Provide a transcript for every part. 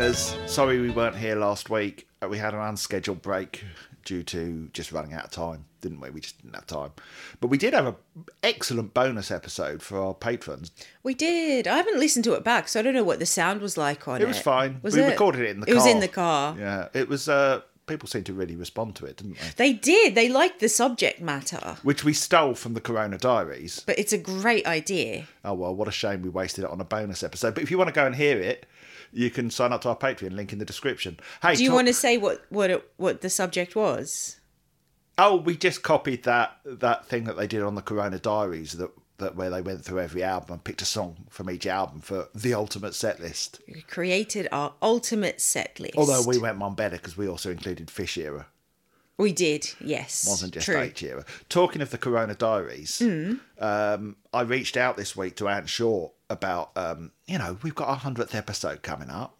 listeners. Sorry we weren't here last week. Uh, We had an unscheduled break due to just running out of time, didn't we? We just didn't have time. But we did have an excellent bonus episode for our patrons. We did. I haven't listened to it back, so I don't know what the sound was like on it. It was fine. Was we it? recorded it in the It car. It was in the car. Yeah, it was. Uh, people seemed to really respond to it, didn't they? They did. They liked the subject matter, Which we stole from the Corona Diaries. but it's a great idea. Oh well, what a shame we wasted it on a bonus episode. But if you want to go and hear it, you can sign up to our Patreon. Link in the description. Hey, Do you talk- want to say what what it, what the subject was? Oh, we just copied that that thing that they did on the Corona Diaries that that where they went through every album and picked a song from each album for the ultimate set list. We created our ultimate set list. Although we went one better because we also included Fish era, we did, yes, wasn't just true. H era. Talking of the Corona Diaries, um, I reached out this week to Ant Shaw about um, you know we've got our hundredth episode coming up.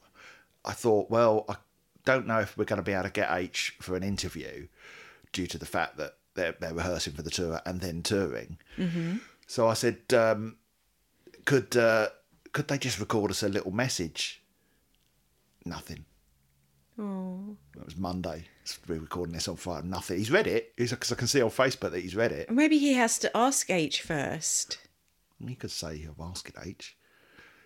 I thought, well, I don't know if we're going to be able to get H for an interview due to the fact that they're, they're rehearsing for the tour and then touring. Mm-hmm. So I said, um, could uh, could they just record us a little message? Nothing. Oh. It was Monday. We're recording this on Friday. Nothing. He's read it because I can see on Facebook that he's read it. Maybe he has to ask H first. You could say he'll ask it H.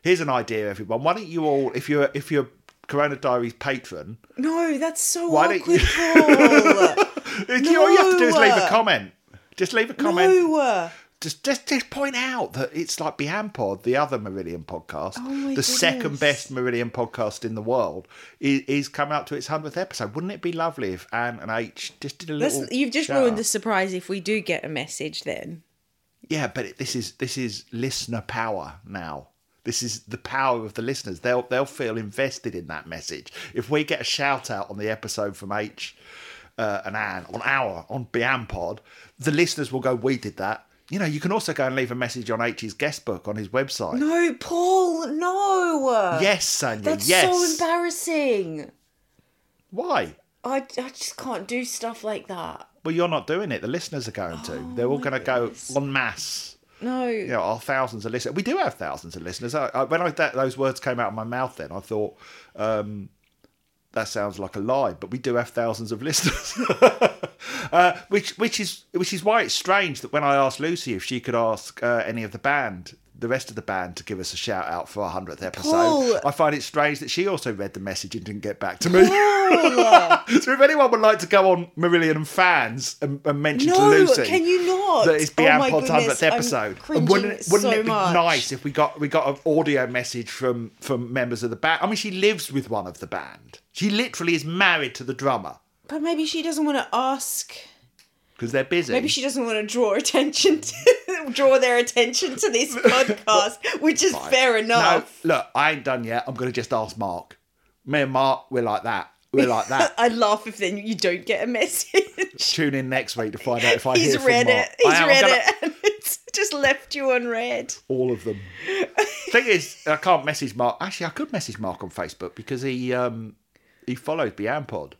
Here's an idea, everyone. Why don't you all, if you're if you're Corona Diaries patron, No, that's so Why don't you- Paul. all you have to do is leave a comment. Just leave a comment. no. Just, just just point out that it's like Pod, the other Marillion podcast, Oh the second best Marillion podcast in the world, is, is coming up to its hundredth episode. Wouldn't it be lovely if Anne and H just did a little? That's, you've just ruined out? the surprise if we do get a message then. Yeah, but it, this is this is listener power now. This is the power of the listeners. They'll they'll feel invested in that message. If we get a shout out on the episode from H uh, and Anne on our on Beyond Pod, the listeners will go, "We did that." You know, you can also go and leave a message on H's guest book on his website. No, Paul, no. Yes, Sonia. That's yes. so embarrassing. Why? I, I just can't do stuff like that. Well, you're not doing it. The listeners are going to. They're all going to go en masse. No. you know, our thousands of listeners. We do have thousands of listeners. I, I, when I, that, those words came out of my mouth, then I thought um, that sounds like a lie, but we do have thousands of listeners. uh, which, which is, which is why it's strange that when I asked Lucy if she could ask uh, any of the band, the rest of the band, to give us a shout out for our hundredth episode, Paul. I find it strange that she also read the message and didn't get back to me. So if anyone would like to go on Marillion and fans and, and mention to Lucy, can you not? that it's oh Beyond my Pod's goodness, hundredth I'm episode. And wouldn't it, wouldn't so it be much. nice if we got we got an audio message from from members of the band? I mean, she lives with one of the band. She literally is married to the drummer But maybe she doesn't want to ask. Because they're busy. Maybe she doesn't want to draw attention to draw their attention to this podcast, which is fair no, enough. look, I ain't done yet. I'm going to just ask Mark. Me and Mark, we're like that. We're like that. I'd laugh if then you don't get a message. Tune in next week to find out if I He's hear from read Mark. it. He's I am, read gonna- it, and it's just left you unread. all of them. Thing is, I can't message Mark. Actually, I could message Mark on Facebook because he um he follows Beyond Pod.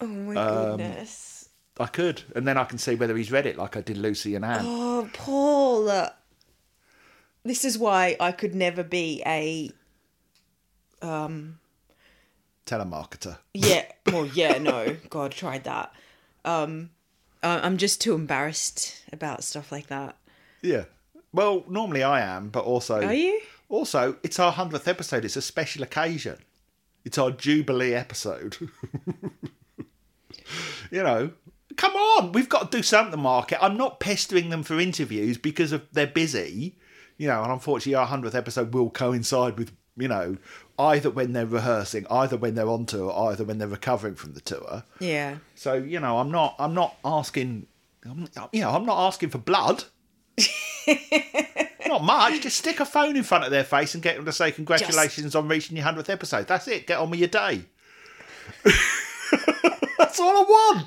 Oh my Um, goodness. I could, and then I can see whether he's read it, like I did Lucy and Anne. Oh, Paul. uh, This is why I could never be a um Telemarketer. yeah. Well, yeah, no. God, tried that. Um, I- I'm just too embarrassed about stuff like that. Yeah. Well, normally I am, but also Are you? Also, it's our hundredth episode. It's a special occasion. It's our jubilee episode. you know, come on, we've got to do something market. I'm not pestering them for interviews because of they're busy. You know, and unfortunately, our hundredth episode will coincide with you know either when they're rehearsing, either when they're on tour, either when they're recovering from the tour. Yeah. So you know, I'm not, I'm not asking, I'm, you know, I'm not asking for blood. not much. Just stick a phone in front of their face and get them to say congratulations on reaching your hundredth episode. That's it. Get on with your day. That's all I want.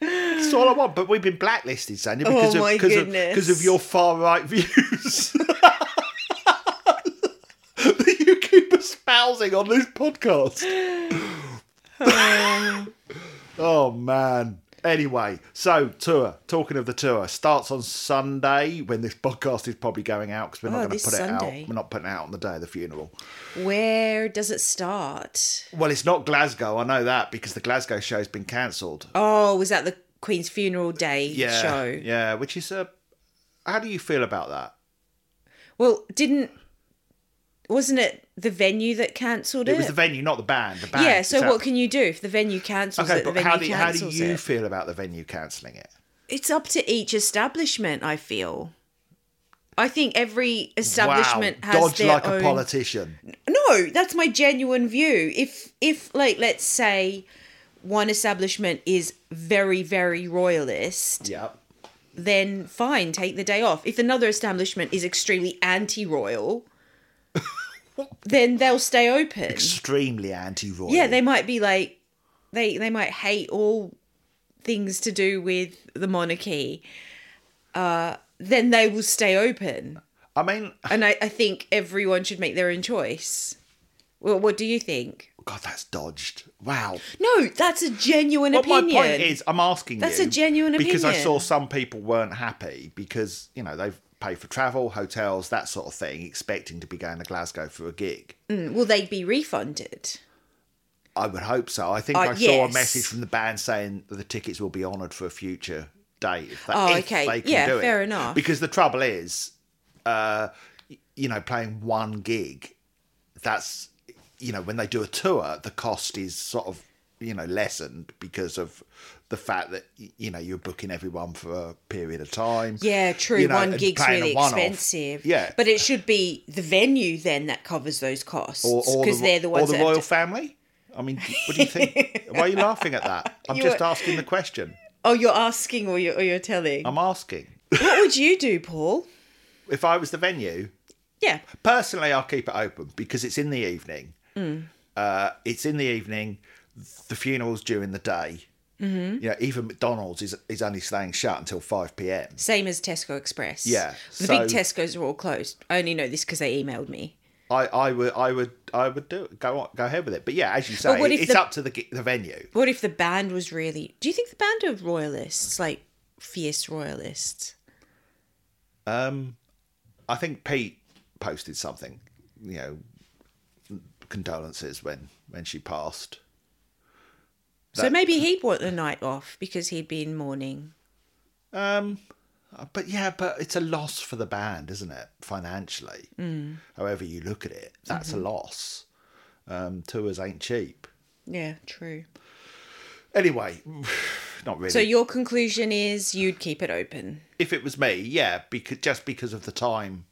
That's all I want. But we've been blacklisted, Sandra, because Oh of because of because of your far right views. that you keep espousing on this podcast. Um. oh man. Anyway, so tour. Talking of the tour, starts on Sunday when this podcast is probably going out because we're not Oh, going to put it Sunday. out. We're not putting it out on the day of the funeral. Where does it start? Well, it's not Glasgow. I know that because the Glasgow show's been cancelled. Oh, was that the Queen's funeral day Yeah, show? yeah. Which is a. How do you feel about that? Well, didn't wasn't it the venue that cancelled it? It was the venue, not the band. The band yeah. So itself. what can you do if the venue cancels Okay, it? The but venue how do, how do you it. feel about the venue cancelling it? It's up to each establishment. I feel. I think every establishment wow, has dodge their like own. a politician. No, that's my genuine view. If if like let's say one establishment is very very royalist, Yep. then fine, take the day off. If another establishment is extremely anti-royal, then they'll stay open. Extremely anti-royal. Yeah, they might be like they they might hate all things to do with the monarchy. Uh then they will stay open. I mean, And I, I think everyone should make their own choice. Well, what do you think? God, that's dodged. Wow. No, that's a genuine Well, opinion. my point is, I'm asking That's you a genuine opinion. because I saw some people weren't happy because you know they've paid for travel, hotels, that sort of thing, expecting to be going to Glasgow for a gig. Will they be refunded? I would hope so. I think Uh, I saw yes. a message from the band saying that the tickets will be honoured for a future date. If they, Oh, if okay. they can Yeah, do it. fair enough. Because the trouble is, uh, you know, playing one gig, that's you know when they do a tour, the cost is sort of you know lessened because of the fact that you know you're booking everyone for a period of time. Yeah, true. You know, One gig's really expensive. Yeah, But it should be the venue then that covers those costs. Because the, they're the ones or the royal to- family. I mean, what do you think? Why are you laughing at that? I'm You just were- asking the question. Oh, you're asking or you're, or you're telling. I'm asking. what would you do, Paul? If I was the venue, Yeah. personally, I'll keep it open because it's in the evening. Mm. Uh, it's in the evening. The funeral's during the day. Mm-hmm. You know, even McDonald's is is only staying shut until five p.m. Same as Tesco Express. Yeah, The so- big Tesco's are all closed. I only know this because they emailed me. I, I would I would I would do it. Go on, go ahead with it. But yeah, as you say, what if it's the- up to the the venue. What if the band was really. Do you think the band are royalists? Like fierce royalists? Um, I think Pete posted something. You know, condolences when when she passed. So maybe he'd want a night off because he'd be in mourning. Um, but yeah, but it's a loss for the band, isn't it? Financially, mm. however you look at it, that's Mm-hmm. a loss. Um, tours ain't cheap. Yeah, true. Anyway, not really. So your conclusion is you'd keep it open. if it was me, yeah, because just because of the time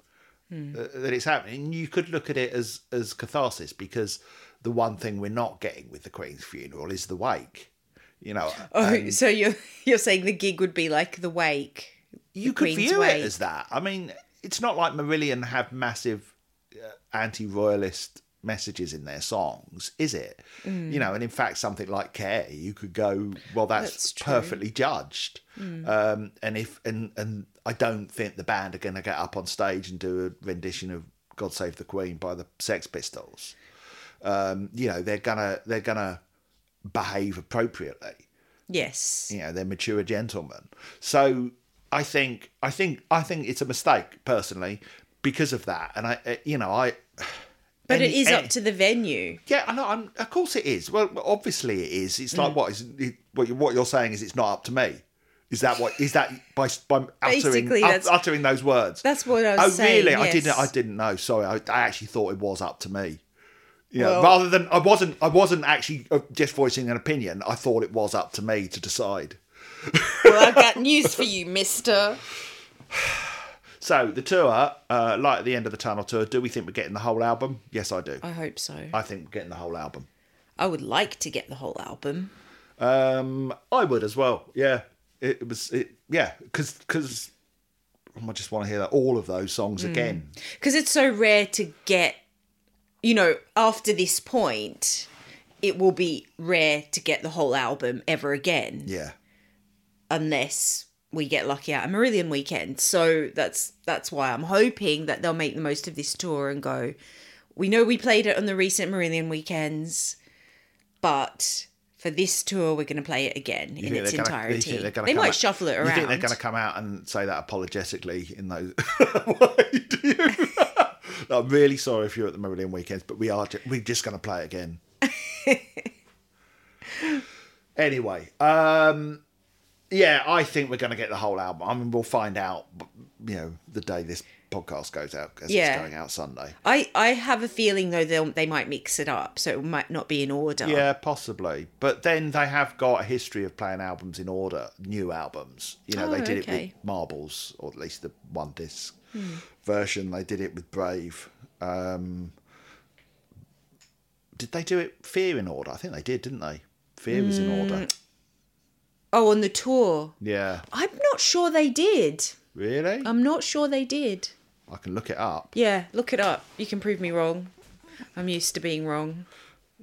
uh, that it's happening, you could look at it as as catharsis because the one thing we're not getting with the Queen's funeral is the wake. You know, Oh, so you're you're saying the gig would be like the wake. you the could Queen's view wake. it as that. I mean, it's not like Marillion have massive uh, anti-royalist messages in their songs, is it? Mm. You know, and in fact, something like "Care," you could go, "Well, that's, That's. Mm. perfectly judged." Um, and if and and I don't think the band are going to get up on stage and do a rendition of "God Save the Queen" by the Sex Pistols. Um, you know, they're gonna they're gonna behave appropriately. Yes. you know they're mature gentlemen. So i think i think i think it's a mistake personally because of that. And i uh, you know i But it any- is any- up to the venue. yeah i know I'm, of course it is. Well obviously it is. It's Mm. like what is it, what, you, what you're saying is it's not up to me. Is that what is that by by uttering ut- uttering those words? That's what I was oh saying. really? I didn't i didn't know. Sorry I, I actually thought it was up to me yeah, Well- rather than I wasn't I wasn't actually uh, just voicing an opinion. I thought it was up to me to decide. Well, I've got news for you, Mister. So the tour, uh, light at the end of the tunnel tour. Do we think we're getting the whole album? Yes, I do. I hope so. I think we're getting the whole album. I would like to get the whole album. Um, I would as well. Yeah, it, was. It, yeah, because because I just want to hear that, all of those songs again. because it's so rare to get you know after this point it will be rare to get the whole album ever again Yeah, unless we get lucky at a Marillion weekend so that's that's why i'm hoping that they'll make the most of this tour and go we know we played it on the recent Marillion weekends but for this tour, we're going to play it again You in its gonna- entirety. they might out- shuffle it around. You think they're going to come out and say that apologetically in those? Why do you? I'm really sorry if you're at the Marillion weekends, but we are. Ju- we're just going to play it again. anyway, um, yeah, I think we're going to get the whole album. I mean, we'll find out. You know, the day this podcast goes out, as Yeah. it's going out Sunday. I, I have a feeling though they they might mix it up, so it might not be in order. Yeah, possibly. But then they have got a history of playing albums in order, new albums. You know, Oh, they did it with Marbles, or at least the one disc Hmm. Version. They did it with Brave. Um, did they do it Fear in order? I think they did, didn't they? Fear was in order. Oh, on the tour, Yeah. I'm not sure they did. Really? I'm not sure they did. I can look it up. Yeah, look it up. You can prove me wrong. I'm used to being wrong.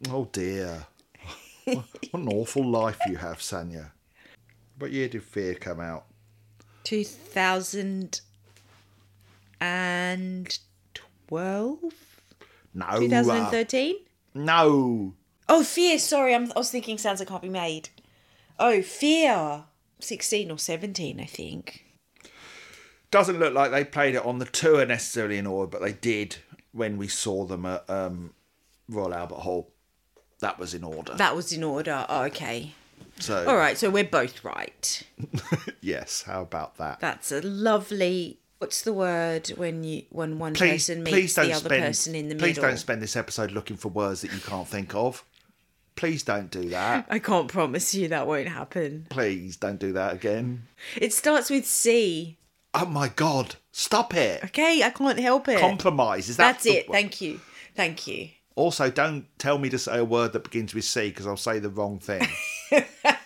Oh dear. what an awful life you have, Sanya. What year did Fear come out? 2012? No. uh, 2013? no. Oh, Fear. Sorry, I'm, I was thinking sounds that can't be made. Oh, Fear. 16 or 17, I think. doesn't look like they played it on the tour necessarily in order, but they did when we saw them at um, Royal Albert Hall. That was in order. That was in order. Oh, okay. so, All right, so we're both right. yes, how about that? That's a lovely. What's the word when you when one please, person meets the other spend. person in the please middle? Please don't spend this episode looking for words that you can't think of. Please don't do that. I can't promise you that won't happen. Please don't do that again. It starts with C. Oh my God! Stop it. Okay, I can't help it. Compromise. Is that That's the it. Thank you. Thank you. Also, don't tell me to say a word that begins with C because I'll say the wrong thing.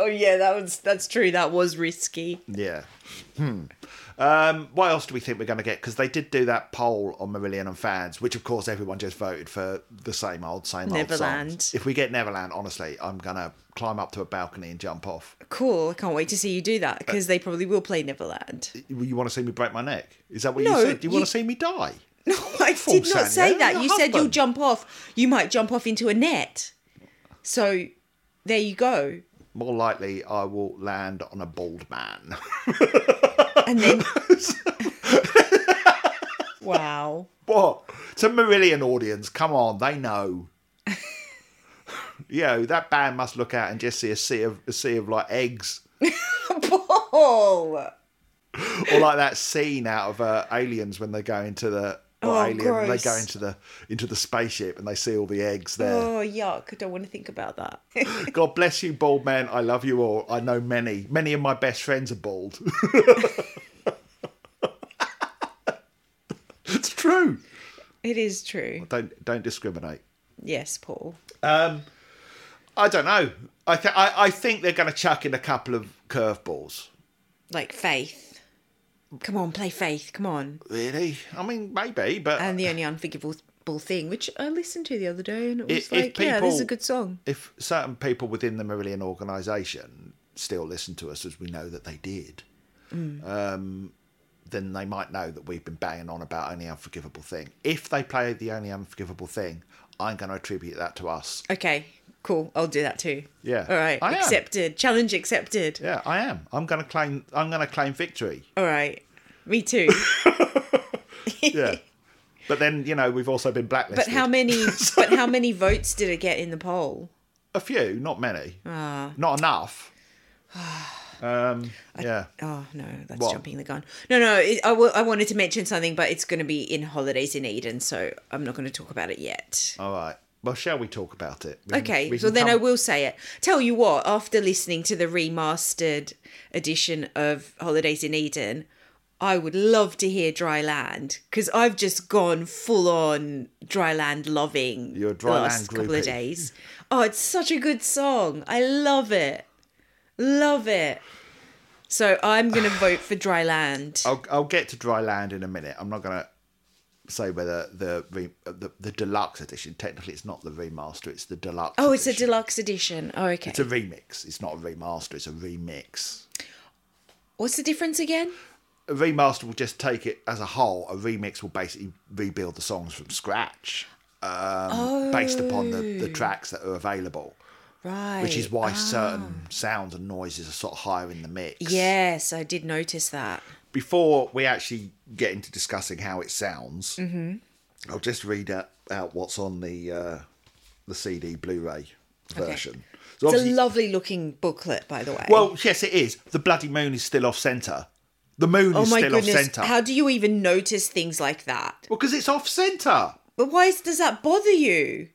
Oh yeah, that was that's true. That was risky. Yeah. Hmm. Um, what else do we think we're going to get? Because they did do that poll on Marillion and fans, which of course everyone just voted for the same old, same old Neverland. songs. If we get Neverland, honestly, I'm going to climb up to a balcony and jump off. Cool. I can't wait to see you do that because they probably will play Neverland. You want to see me break my neck? Is that what No, you said? Do you, want to see me die? No, I Full did not Sanya, say that. your You said you'll jump off. You might jump off into a net. So there you go. More likely, I will land on a bald man. And then Wow. what? It's a Marillion audience. Come on, they know. you know, that band must look out and just see a sea of a sea of like eggs. Paul. or like that scene out of uh, Aliens when they go into the or Oh, Alien, gross. they go into the into the spaceship and they see all the eggs there. Oh yuck! I don't want to think about that. God bless you, bald man I love you all. I know many. Many of my best friends are bald. it's true. it is true. Don't don't discriminate. Yes, Paul. Um, I don't know. I th- I, I think they're going to chuck in a couple of curveballs. Like Faith. Come on, play Faith. Come on. Really? I mean, maybe, but And the only unforgivable thing, which I listened to the other day, and it was If- if like, yeah, this is a good song. if certain people within the Marillion organisation still listen to us as we know that they did, Mm. um, then they might know that we've been banging on about Only Unforgivable Thing. If they play the Only Unforgivable Thing, I'm going to attribute that to us. Okay, cool. I'll do that too. Yeah, All right. I am. accepted. Challenge accepted. Yeah, I am. I'm going to claim. I'm going to claim victory. All right. Me too. Yeah. but then you know we've also been blacklisted. but how many? but how many votes did it get in the poll? A few, not many. Ah. Not enough. um, yeah. Oh no, that's What? jumping the gun. No, no. It, I, w- I wanted to mention something, but it's going to be in Holidays in Eden, so I'm not going to talk about it yet. All right. Well, shall we talk about it? We Okay, so can then I will say it. Tell you what, after listening to the remastered edition of Holidays in Eden, I would love to hear Dry Land because I've just gone full on Dry Land loving You're a the Dry last Land couple of days. Oh, it's such a good song. I love it. Love it. So I'm going to vote for Dry Land. I'll, I'll get to dry land in a minute. I'm not going to say whether the, re, the the deluxe edition. Technically, it's not the remaster. It's the deluxe. Oh, it's a deluxe edition. Oh, okay. It's a remix. It's not a remaster. It's a remix. What's the difference again? A remaster will just take it as a whole. A remix will basically rebuild the songs from scratch, um, based upon the, the Oh. tracks that are available. Right. which is why certain sounds and noises are sort of higher in the mix. Yes, I did notice that. Before we actually get into discussing how it sounds, Mm-hmm. I'll just read out, out what's on the uh, the CD Blu-ray version. So It's a lovely looking booklet, by the way. well, yes, it is. The bloody moon is still off centre. The moon oh is still off centre. How do you even notice things like that? Well, because it's off centre. But why does that bother you?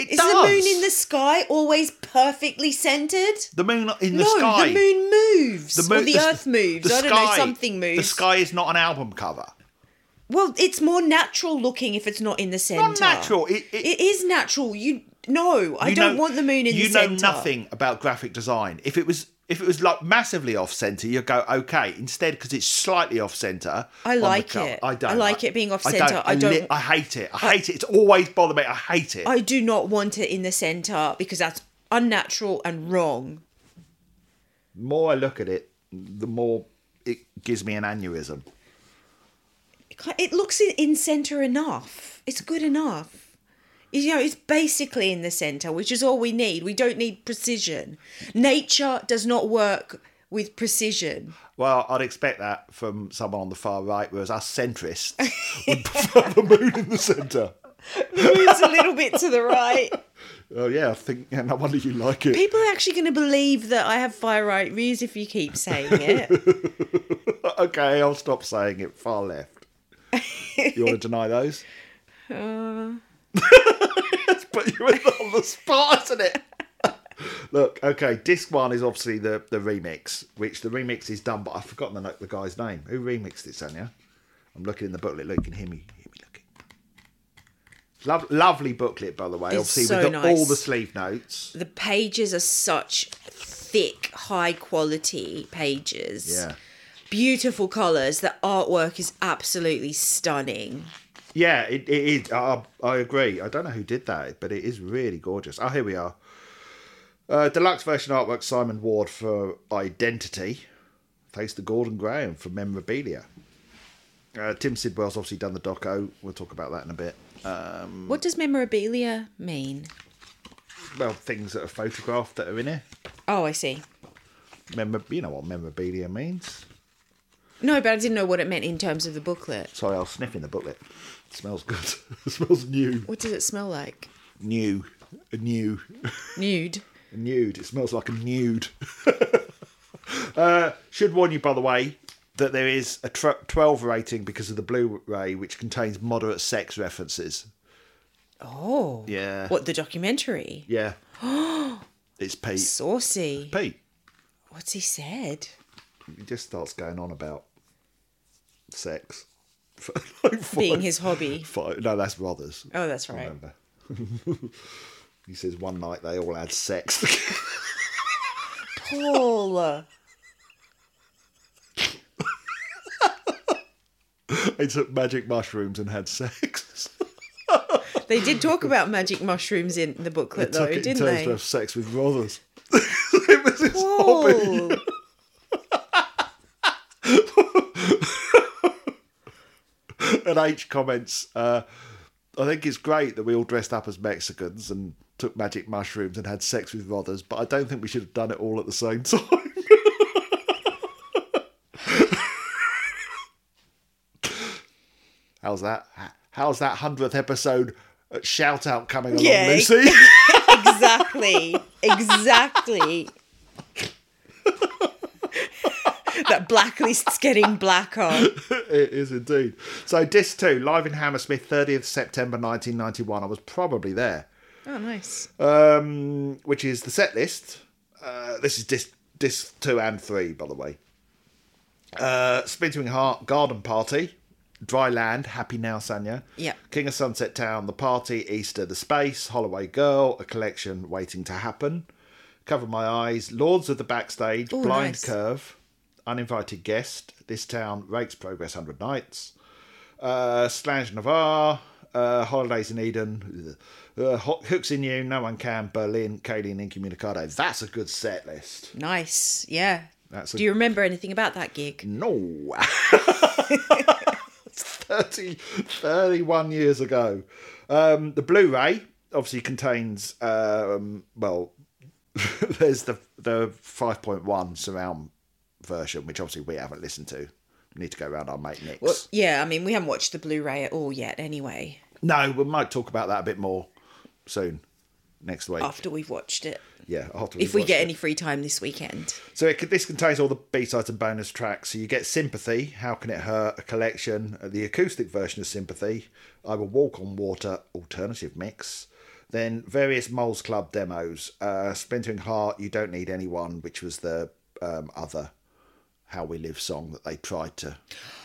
It Is does. the moon in the sky always perfectly centered? The moon in the no, sky. the moon moves. The moon- or the, earth moves. the I don't know, something moves. The sky is not an album cover. Well, it's more natural looking if it's not in the center. Not natural. It, it, It is natural. You no, I don't know- want the moon in the center. you the know nothing about graphic design. If it was if it was like massively off center, you'd go okay. Instead, because it's slightly off center, I like it. I don't. I like it being off I centre. don't. I don't- li- I hate it. I hate it. It's always bothered me. I hate it. I do not want it in the center because that's unnatural and wrong. the more I look at it, the more it gives me an aneurysm. It It looks in, in center enough. It's good enough. You know, it's basically in the center, which is all we need. We don't need precision. Nature does not work with precision. Well, I'd expect that from someone on the far right, whereas us centrists would prefer the moon in the centre. The Moon's a little bit to the right. Oh yeah, I think. Yeah, no wonder you like it. People are actually going to believe that I have far right views if you keep saying it. Okay, I'll stop saying it. Far left. You want to deny those? Uh, Let's put you in on the spot, isn't it? Look, okay, disc one is obviously the, the remix, which the remix is done, but I've forgotten the, the guy's name. Who remixed it, Sonia? I'm looking in the booklet. Look, you can hear me, hear me looking. Lo- lovely booklet, by the way. It's obviously, so with the, nice. all the sleeve notes. the pages are such thick, high quality pages. Yeah. Beautiful colours. The artwork is absolutely stunning. Yeah, it, it is. I, I agree. I don't know who did that, but it is really gorgeous. Oh, here we are. Uh, deluxe version artwork Simon Ward for Identity. Thanks to Gordon Graham for Memorabilia. Uh, Tim Sidwell's obviously done the doco. We'll talk about that in a bit. Um, What does memorabilia mean? well, things that are photographed that are in here. Oh, I see. Memor- you know what memorabilia means. No, but I didn't know what it meant in terms of the booklet. Sorry, I was sniffing the booklet. It smells good. it smells new. What does it smell like? New. A new. Nude. A nude. It smells like a nude. uh, should warn you, by the way, that there is a tr- 12 rating because of the Blu-ray, which contains moderate sex references. Oh. Yeah. What, the documentary? Yeah. it's Pete. Saucy. Pete. What's he said? He just starts going on about sex. Like five- Being his hobby. five- no, that's brothers. Oh, that's right. remember. he says one night they all had sex. Paul. they took magic mushrooms and had sex. They did talk about magic mushrooms in the booklet, though, took it in didn't terms they? to have sex with Rothers. it was his hobby. And H comments, uh, I think it's great that we all dressed up as Mexicans and took magic mushrooms and had sex with Rothers, but I don't think we should have done it all at the same time. How's that? How's that hundredth episode uh, shout out coming along, Yeah. Lucy? exactly. Exactly. That blacklist's getting blacker. it is indeed. So, disc two, live in Hammersmith, 30th September 1991. I was probably there. Oh, nice. um, which is the set list. Uh, this is disc, disc two and three, by the way. Uh, Splintering Heart, Garden Party, Dry Land, Happy Now, Sanya. Yeah. King of Sunset Town, The Party, Easter, The Space, Holloway Girl, A Collection Waiting to Happen, Cover My Eyes, Lords of the Backstage, Ooh, Blind nice. Curve, Uninvited Guest, This Town, Rakes Progress 100 Nights, uh, Slàinte Mhath, uh, Holidays in Eden, uh, Hooks in You, No One Can, Berlin, Kayleigh and Incommunicado. That's a good set list. Nice. Yeah. That's Do you remember anything about that gig? No. It's 30, 31 years ago. Um, the Blu ray obviously contains, um, well, there's the the 5.1 surround version, which obviously we haven't listened to. We need to go around our mate Nick's. Well, yeah, I mean, we haven't watched the Blu-ray at all yet. Anyway, no, we might talk about that a bit more soon, next week. after we've watched it, yeah, after if we get it. any free time this weekend. So it, this contains all the B-sides and bonus tracks. So you get Sympathy, How Can It Hurt, a collection, the acoustic version of Sympathy, I Will Walk on Water, alternative mix, then various Moles Club demos, uh, Splintering Heart, You Don't Need Anyone, which was the um, other How We Live song that they tried to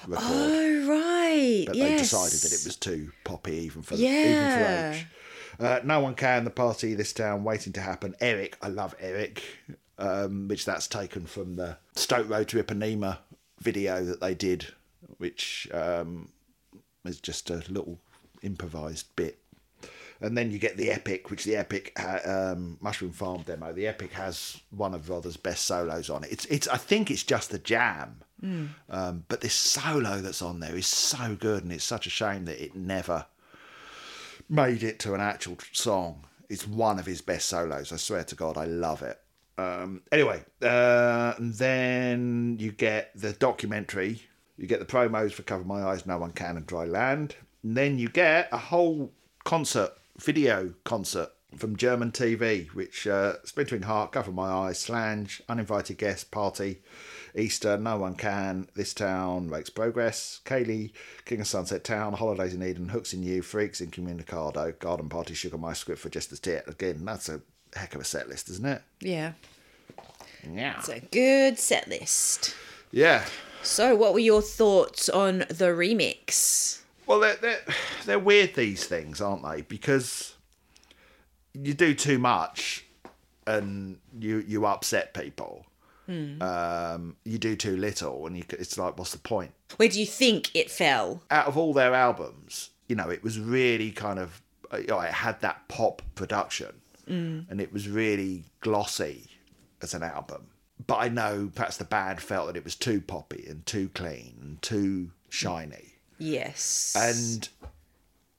record. Oh right, but yes. they decided that it was too poppy even for Yeah. even for H. Uh, no one can. The party, this town, waiting to happen. Eric, I love Eric, um, which that's taken from the Stoke Row to Ipanema video that they did, which um, is just a little improvised bit. And then you get the epic, which the epic ha- um, Mushroom Farm demo. The epic has one of Rother's best solos on it. It's, it's. I think it's just the jam, um, but this solo that's on there is so good, and it's such a shame that it never made it to an actual song. It's one of his best solos. I swear to God, I love it. Um, anyway, uh, and then you get the documentary. You get the promos for Cover My Eyes, No One Can, and Dry Land. And then you get a whole concert, video concert from German TV, which uh, Splintering Heart, Cover My Eyes, Slàinte, Uninvited Guest, Party, Easter, No One Can, This Town, Rakes Progress, Kayleigh, King of Sunset Town, Holidays in Eden, Hooks in You, Freaks, Incommunicado, Garden Party, Sugar Mice Script for a Jester's Tear. Again, that's a heck of a set list, isn't it? Yeah, Yeah. it's a good set list. Yeah. So, what were your thoughts on the remix? Well, they're, they're, they're weird, these things, aren't they? Because you do too much and you, you upset people. Um, you do too little and you, it's like, what's the point? Where do you think it fell? Out of all their albums, you know, it was really kind of, uh, you know, it had that pop production and it was really glossy as an album. But I know perhaps the band felt that it was too poppy and too clean and too shiny. Yes. And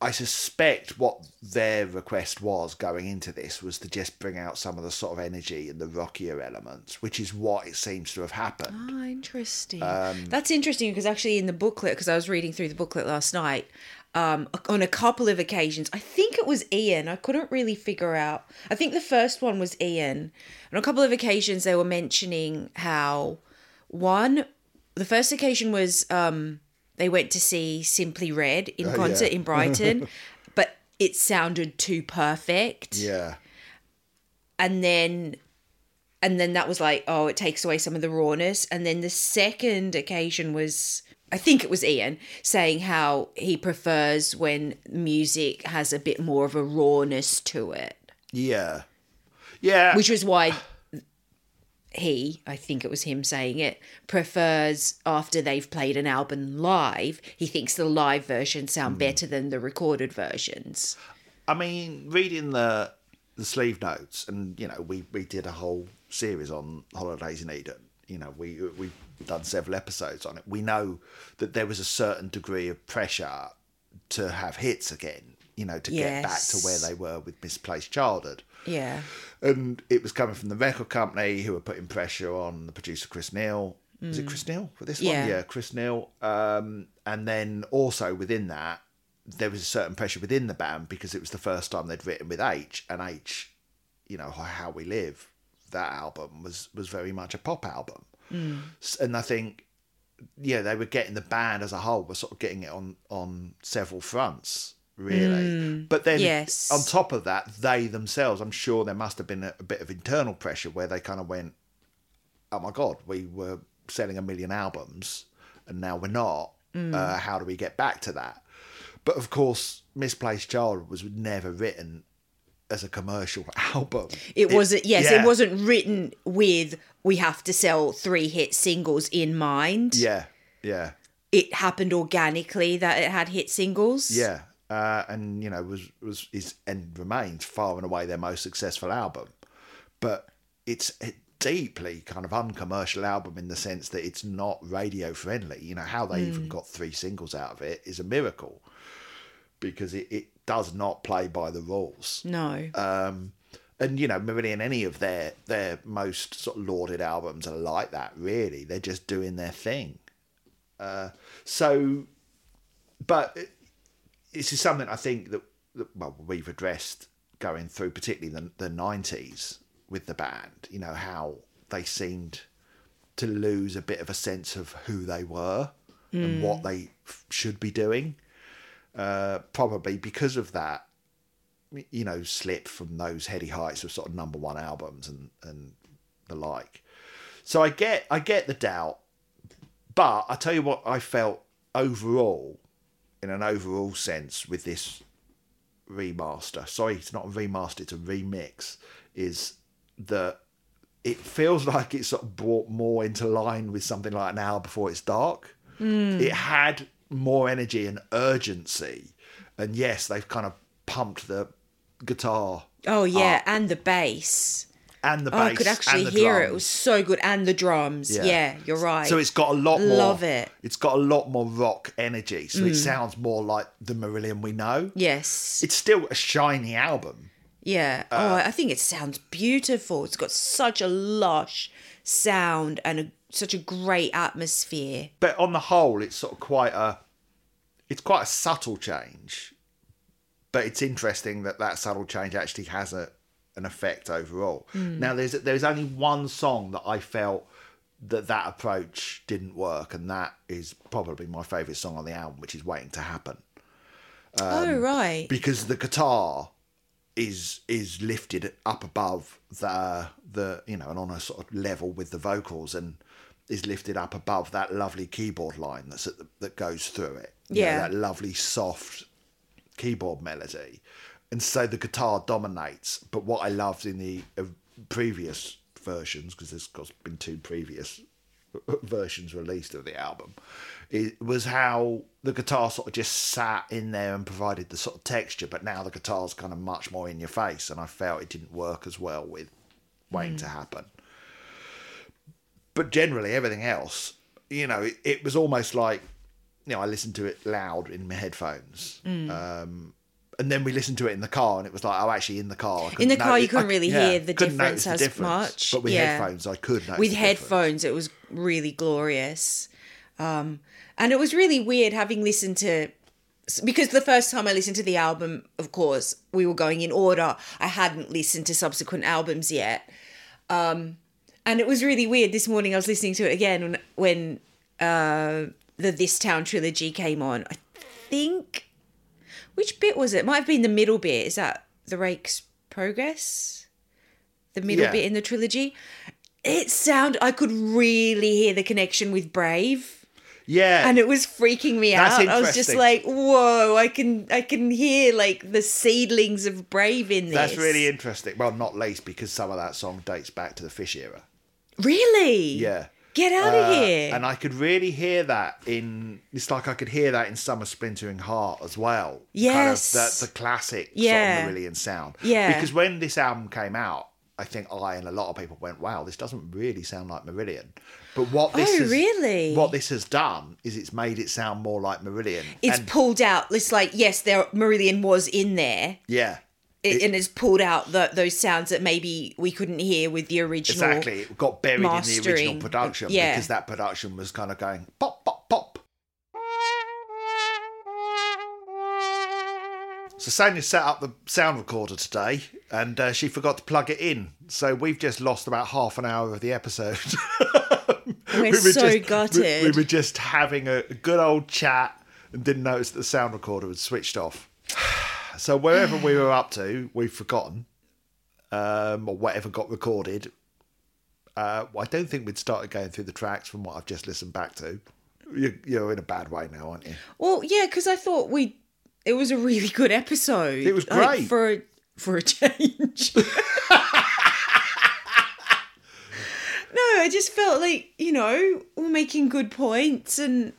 I suspect what their request was going into this was to just bring out some of the sort of energy and the rockier elements, which is what it seems to have happened. Ah, interesting. Um, That's interesting because actually in the booklet, because I was reading through the booklet last night, um, on a couple of occasions, I think it was Ian. I couldn't really figure out. I think the first one was Ian. On a couple of occasions, they were mentioning how one, the first occasion was um, they went to see Simply Red in concert Oh, yeah. in Brighton, but it sounded too perfect Yeah. and then and then that was like oh it takes away some of the rawness and then the second occasion was i think it was ian saying how he prefers when music has a bit more of a rawness to it Yeah. Yeah. which was why he i think it was him saying it prefers after they've played an album live he thinks the live versions sound hmm. better than the recorded versions I mean, reading the the sleeve notes, and you know, we we did a whole series on holidays in Eden. You know, we we've done several episodes on it. We know that there was a certain degree of pressure to have hits again. You know, to get back to where they were with misplaced childhood. Yeah and it was coming from the record company who were putting pressure on the producer Chris Neil. Was it Chris Neil for this Mm. Yeah. one? Yeah, Chris Neil. Um, and then also within that, there was a certain pressure within the band because it was the first time they'd written with H, and H, you know, How We Live, that album was was very much a pop album, Mm. And I think, yeah, they were getting the band as a whole were sort of getting it on on several fronts. Really, but then Mm. Yes. on top of that, they themselves, I'm sure there must have been a, a bit of internal pressure where they kind of went, "Oh my god, we were selling a million albums, and now we're not. Mm. Uh, how do we get back to that?" But of course, Misplaced Child was never written as a commercial album. It wasn't. Yes, yeah. it wasn't written with we have to sell three hit singles in mind. Yeah, yeah, It happened organically that it had hit singles. yeah. Uh, and you know was was is and remains far and away their most successful album, but it's a deeply kind of uncommercial album in the sense that it's not radio friendly. You know how they even got three singles out of it is a miracle because it, it does not play by the rules. No. Um, and you know, Marillion, any of their their most sort of lauded albums are like that. Really, they're just doing their thing. Uh, so, but this is something I think that, that well we've addressed going through, particularly the the nineties with the band. You know how they seemed to lose a bit of a sense of who they were and what they f- should be doing. Uh, probably because of that, you know, slip from those heady heights of sort of number one albums and and the like. So I get I get the doubt, but I tell you what I felt overall, in an overall sense, with this remaster. Sorry, it's not a remaster; it's a remix. Is that it feels like it's sort of brought more into line with something like an hour before it's dark. Hmm. It had more energy and urgency, and yes, they've kind of pumped the guitar Oh yeah, up and the bass. And the bass. Oh. I could actually and the hear it. It was so good, and the drums. Yeah. Yeah, you're right. So it's got a lot more. Love it. Mm. It's got a lot more rock energy. So it sounds more like the Marillion we know. yes, It's still a shiny album. yeah. Uh, oh, I think it sounds beautiful. It's got such a lush sound and a, such a great atmosphere. but on the whole, it's sort of quite a, it's quite a subtle change. But it's interesting that that subtle change actually has a an effect overall. Now, there's there's only one song that I felt that that approach didn't work, and that is probably my favourite song on the album, which is "Waiting to Happen," Um, oh right. because the guitar is is lifted up above the the you know and on a sort of level with the vocals and is lifted up above that lovely keyboard line that's at the, that goes through it. You know, Yeah. that lovely soft keyboard melody, and so the guitar dominates. But what I loved in the uh, previous versions, because there's been two previous versions released of the album, it was how the guitar sort of just sat in there and provided the sort of texture. But now the guitar's kind of much more in your face, and I felt it didn't work as well with waiting to happen. But generally, everything else, you know, it, it was almost like, you know, I listened to it loud in my headphones. Um, and then we listened to it in the car, and it was like, oh, actually, in the car, I couldn't the car, you couldn't I- really yeah, hear the difference notice as much. But with Yeah. headphones, I could with the difference. headphones it was really glorious. Um and it was really weird having listened to because the first time i listened to the album of course we were going in order. I hadn't listened to subsequent albums yet. Um and it was really weird. This morning i was listening to it again when, when uh the this town trilogy came on. I think which bit was it might have been the middle bit is that the rake's progress the middle Yeah. bit in the trilogy. It sound I could really hear the connection with Brave, Yeah, and it was freaking me That's out. I was just like, "Whoa! I can I can hear like the seedlings of Brave in this." that's really interesting. Well, not least because some of that song dates back to the Fish era. really. Yeah. Get out Uh, of here! And I could really hear that in. It's like I could hear that in Summer Splintering Heart as well. Yes. Kind of the, the classic Yeah. sort of Marillion sound. Yeah. Because when this album came out, I think I and a lot of people went, wow, this doesn't really sound like Marillion. But what this Oh, has, really? What this has done is it's made it sound more like Marillion. it's and, pulled out. It's like yes, there Marillion was in there, yeah. It, and it's pulled out the, those sounds that maybe we couldn't hear with the original. Exactly. It got buried in the original production Yeah. because that production was kind of going pop, pop, pop. So Sonia set up the sound recorder today and uh, she forgot to plug it in. So we've just lost about half an hour of the episode. We're were so just- gutted. We, were just having a good old chat and didn't notice that the sound recorder had switched off. So wherever we were up to, we've forgotten, um, or whatever got recorded. Uh, I don't think we'd started going through the tracks from what I've just listened back to. You're, you're in a bad way now, aren't you? Well, yeah, because I thought we it was a really good episode. It was like, great. for a, for a change. no, I just felt like you know we're making good points, and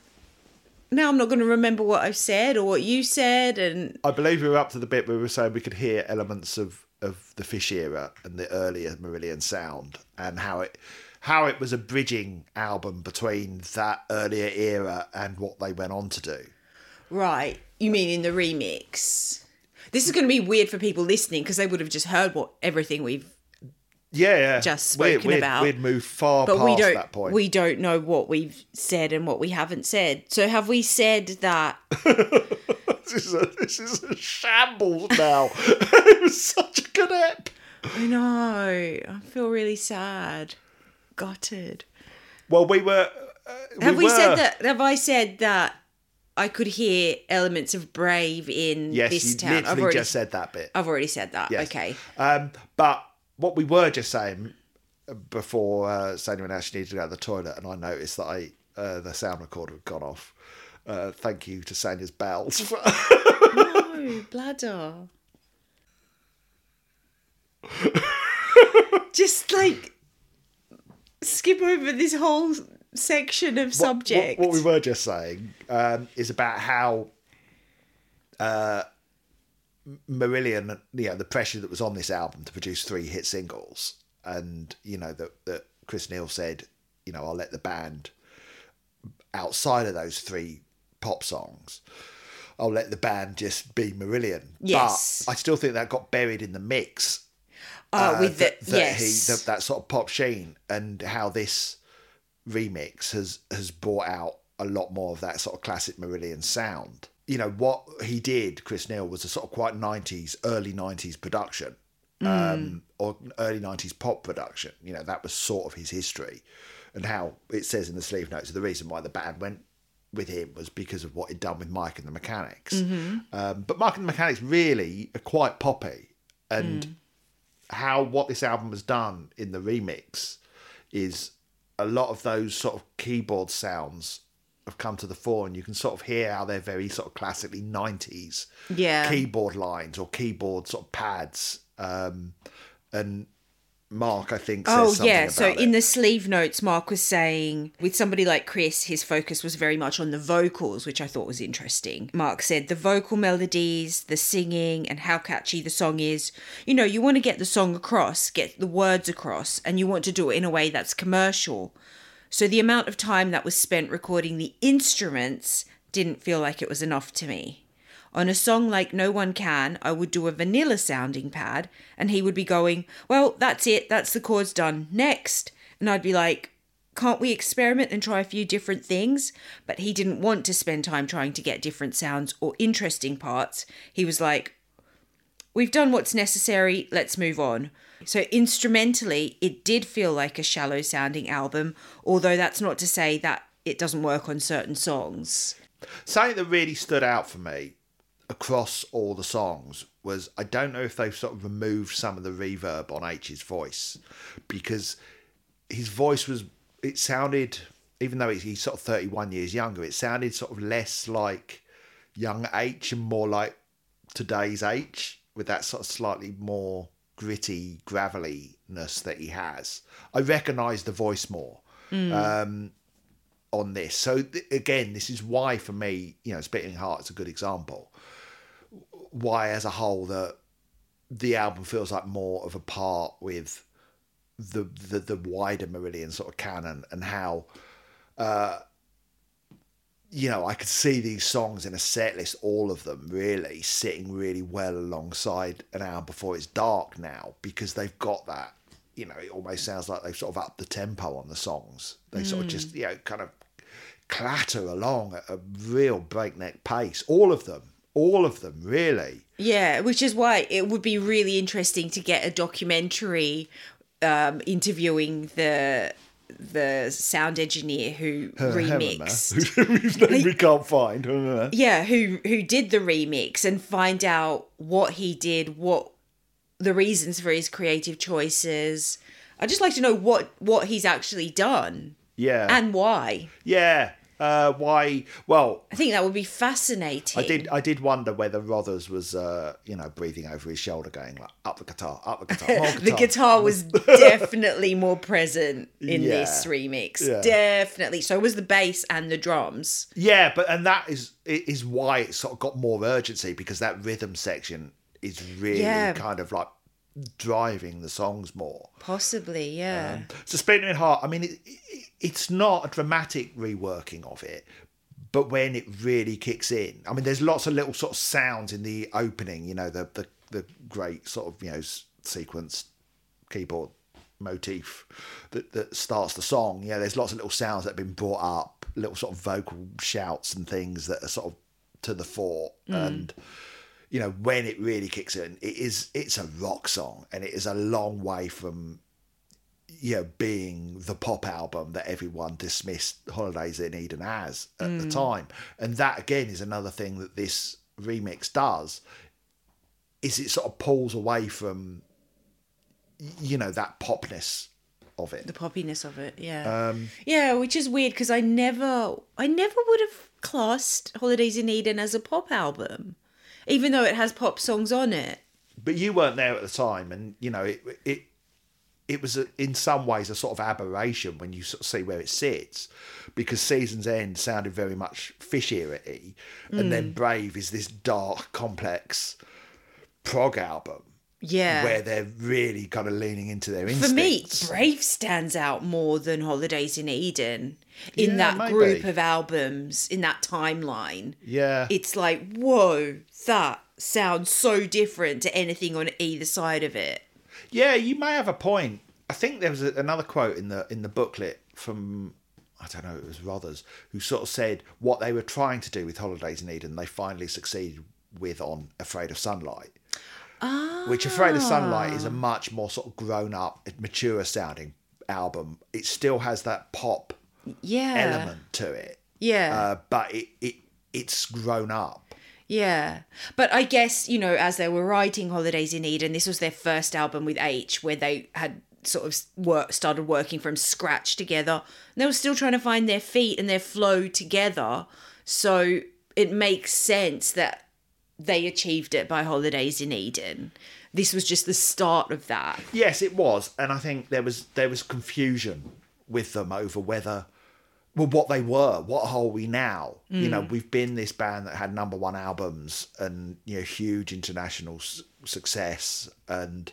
now I'm not going to remember what I've said or what you said, and I believe we were up to the bit where we were saying we could hear elements of, of the Fish era and the earlier Marillion sound, and how it how it was a bridging album between that earlier era and what they went on to do. right. You mean in the remix? This is going to be weird for people listening because they would have just heard what everything we've Yeah, yeah. Just We'd- spoken we'd, about. We'd moved far but past we don't that point. we don't know what we've said and what we haven't said. So have we said that this, is a, this is a shambles now. it was such a good ep. I know. I feel really sad. Gutted. Well, we were. Uh, Have we, were, said that have I said that I could hear elements of brave in Yes, this town? I've already just said that bit. I've already said that. Yes. Okay. Um, but what we were just saying before uh, Sandy and Ash needed to go to the toilet, and I noticed that I uh, the sound recorder had gone off. Uh, thank you to Sanya's bowels. For, No, bladder. Just like skip over this whole section of What- subject. What, what we were just saying um, is about how uh, Marillion, you know, the pressure that was on this album to produce three hit singles, and you know that that Chris Neil said, you know, I'll let the band outside of those three pop songs. I'll let the band just be Marillion. Yes. But I still think that got buried in the mix oh, uh, with the that, that yes. he that, that sort of pop sheen and how this remix has has brought out a lot more of that sort of classic Marillion sound. You know what he did, Chris Neil, was a sort of quite nineties, early nineties production, um, or early nineties pop production. You know that was sort of his history, and how it says in the sleeve notes the reason why the band went with him was because of what he'd done with Mike and the Mechanics. Um, but Mike and the Mechanics really are quite poppy, and how what this album has done in the remix is a lot of those sort of keyboard sounds have come to the fore and you can sort of hear how they're very sort of classically 90s Yeah. keyboard lines or keyboard sort of pads um and mark i think says Oh something yeah, so in the sleeve notes, Mark was saying with somebody like Chris, his focus was very much on the vocals, which I thought was interesting. Mark said the vocal melodies, the singing, and how catchy the song is. You know, you want to get the song across, get the words across, and you want to do it in a way that's commercial. So the amount of time that was spent recording the instruments didn't feel like it was enough to me. On a song like No One Can, I would do a vanilla sounding pad, and he would be going, Well, that's it, that's the chords done, next. And I'd be like, Can't we experiment and try a few different things? But he didn't want to spend time trying to get different sounds or interesting parts. He was like, We've done what's necessary, let's move on. So, instrumentally, it did feel like a shallow sounding album, although that's not to say that it doesn't work on certain songs. something that really stood out for me across all the songs was I don't know if they've sort of removed some of the reverb on H's voice because his voice was it sounded even though he's, sort of 31 years younger it sounded sort of less like young H and more like today's H with that sort of slightly more gritty gravelliness that he has I recognise the voice more um, on this. So th- again, this is why for me, you know, Splintering Heart is a good example. Why, as a whole, the the album feels like more of a part with the the, the wider Marillion sort of canon and how. Uh, you know, I could see these songs in a set list, all of them really sitting really well alongside an hour before it's dark now because they've got that. You know, it almost sounds like they've sort of upped the tempo on the songs. They sort of just, you know, kind of clatter along at a real breakneck pace. All of them, all of them, really. Yeah, which is why it would be really interesting to get a documentary um, interviewing the the sound engineer who remixed. Whose name we can't find. yeah, who who did the remix and find out what he did, what the reasons for his creative choices. I'd just like to know what what he's actually done Yeah. and why. yeah. Uh, why? Well, I think that would be fascinating. I did. I did wonder whether Rothers was, uh, you know, breathing over his shoulder, going like, "Up the guitar, up the guitar." more the guitar was definitely more present in Yeah. this remix. Yeah. Definitely. So was the bass and the drums. Yeah, but and that is is why it sort of got more urgency because that rhythm section is really Yeah. kind of like driving the songs more. Possibly, yeah. So Splintering Heart, I mean, it, it, it's not a dramatic reworking of it, but when it really kicks in, I mean, there's lots of little sort of sounds in the opening. You know, the the the great sort of you know sequence keyboard motif that that starts the song. Yeah, there's lots of little sounds that have been brought up, little sort of vocal shouts and things that are sort of to the fore mm. and you know when it really kicks in it is it's a rock song and it is a long way from you know being the pop album that everyone dismissed holidays in eden as at the mm. time. And that again is another thing that this remix does is it sort of pulls away from you know that popness of it. The poppiness of it yeah. Um, yeah which is weird because i never i never would have classed holidays in eden as a pop album even though it has pop songs on it. But you weren't there at the time, and you know it. It it was a, in some ways a sort of aberration when you sort of see where it sits, because Seasons End sounded very much fish ear-y, and then mm. Brave is this dark, complex prog album yeah. where they're really kind of leaning into their for me brave stands out more than holidays in eden in Yeah, that maybe. group of albums in that timeline. Yeah, it's like whoa that sounds so different to anything on either side of it Yeah, you may have a point. I think there was a, another quote in the in the booklet from I don't know, it was Rothers who sort of said what they were trying to do with Holidays in Eden, they finally succeeded with on Afraid of Sunlight. Which Afraid of Sunlight is a much more sort of grown up, mature sounding album. It still has that pop yeah element to it, yeah uh, but it, it it's grown up. Yeah. But I guess, you know, as they were writing Holidays in Eden, this was their first album with H where they had sort of work started working from scratch together. And they were still trying to find their feet and their flow together. So it makes sense that they achieved it by Holidays in Eden. This was just the start of that. Yes, it was, and I think there was there was confusion with them over whether well what they were. What are we now? You know, mm. we've been this band that had number one albums and you know huge international s- success, and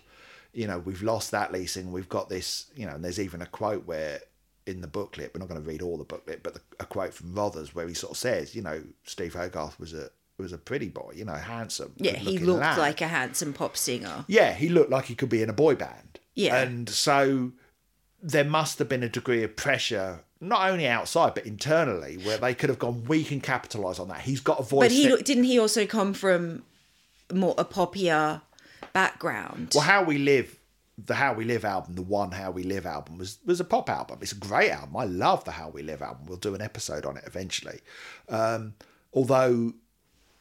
you know we've lost that leasing. We've got this, you know, and there's even a quote where in the booklet, we're not going to read all the booklet, but the, a quote from Rothers where he sort of says, you know, Steve Hogarth was a was a pretty boy, you know, handsome. Yeah, he looked lad. like a handsome pop singer. Yeah, he looked like he could be in a boy band. Yeah. And so there must have been a degree of pressure, not only outside, but internally, where they could have gone, we can capitalise on that. He's got a voice. But he that- didn't he also come from more a poppier background? well, How We Live, the How We Live album, the one How We Live album, was, was a pop album. It's a great album. I love the How We Live album. We'll do an episode on it eventually. Um, although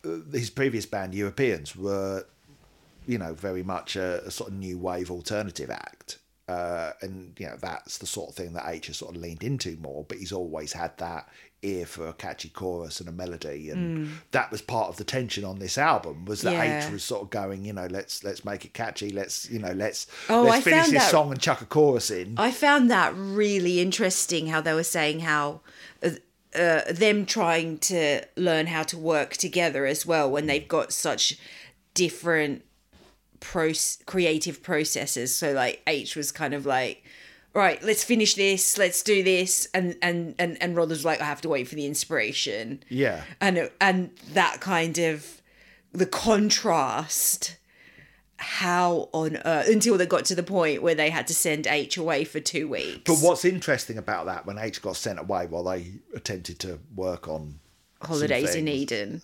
uh, his previous band, Europeans, were you know, very much a, a sort of new wave alternative act. Uh, and you know that's the sort of thing that H has sort of leaned into more, but he's always had that ear for a catchy chorus and a melody, and that was part of the tension on this album was that Mm. Yeah. H was sort of going, you know, let's let's make it catchy, let's you know let's Oh, let's I finish this that- song and chuck a chorus in. I found that really interesting how they were saying how uh, uh, them trying to learn how to work together as well when they've got such different pro- creative processes. So like H was kind of like, right, let's finish this, let's do this, and and and and Rod was like, I have to wait for the inspiration. yeah, and and that kind of the contrast how on earth until they got to the point where they had to send H away for two weeks. but what's interesting about that when H got sent away while they attempted to work on holidays in Eden?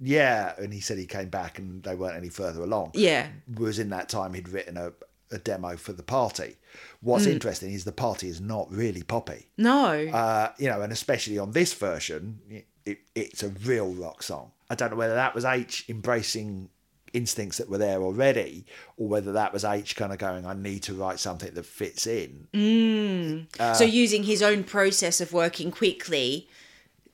Yeah, and he said he came back and they weren't any further along. Yeah. was in that time he'd written a, a demo for the party. What's Mm. interesting is the party is not really poppy, No. uh, you know, and especially on this version, it, it's a real rock song. I don't know whether that was H embracing instincts that were there already, or whether that was H kind of going, "I need to write something that fits in." Mm. so using his own process of working quickly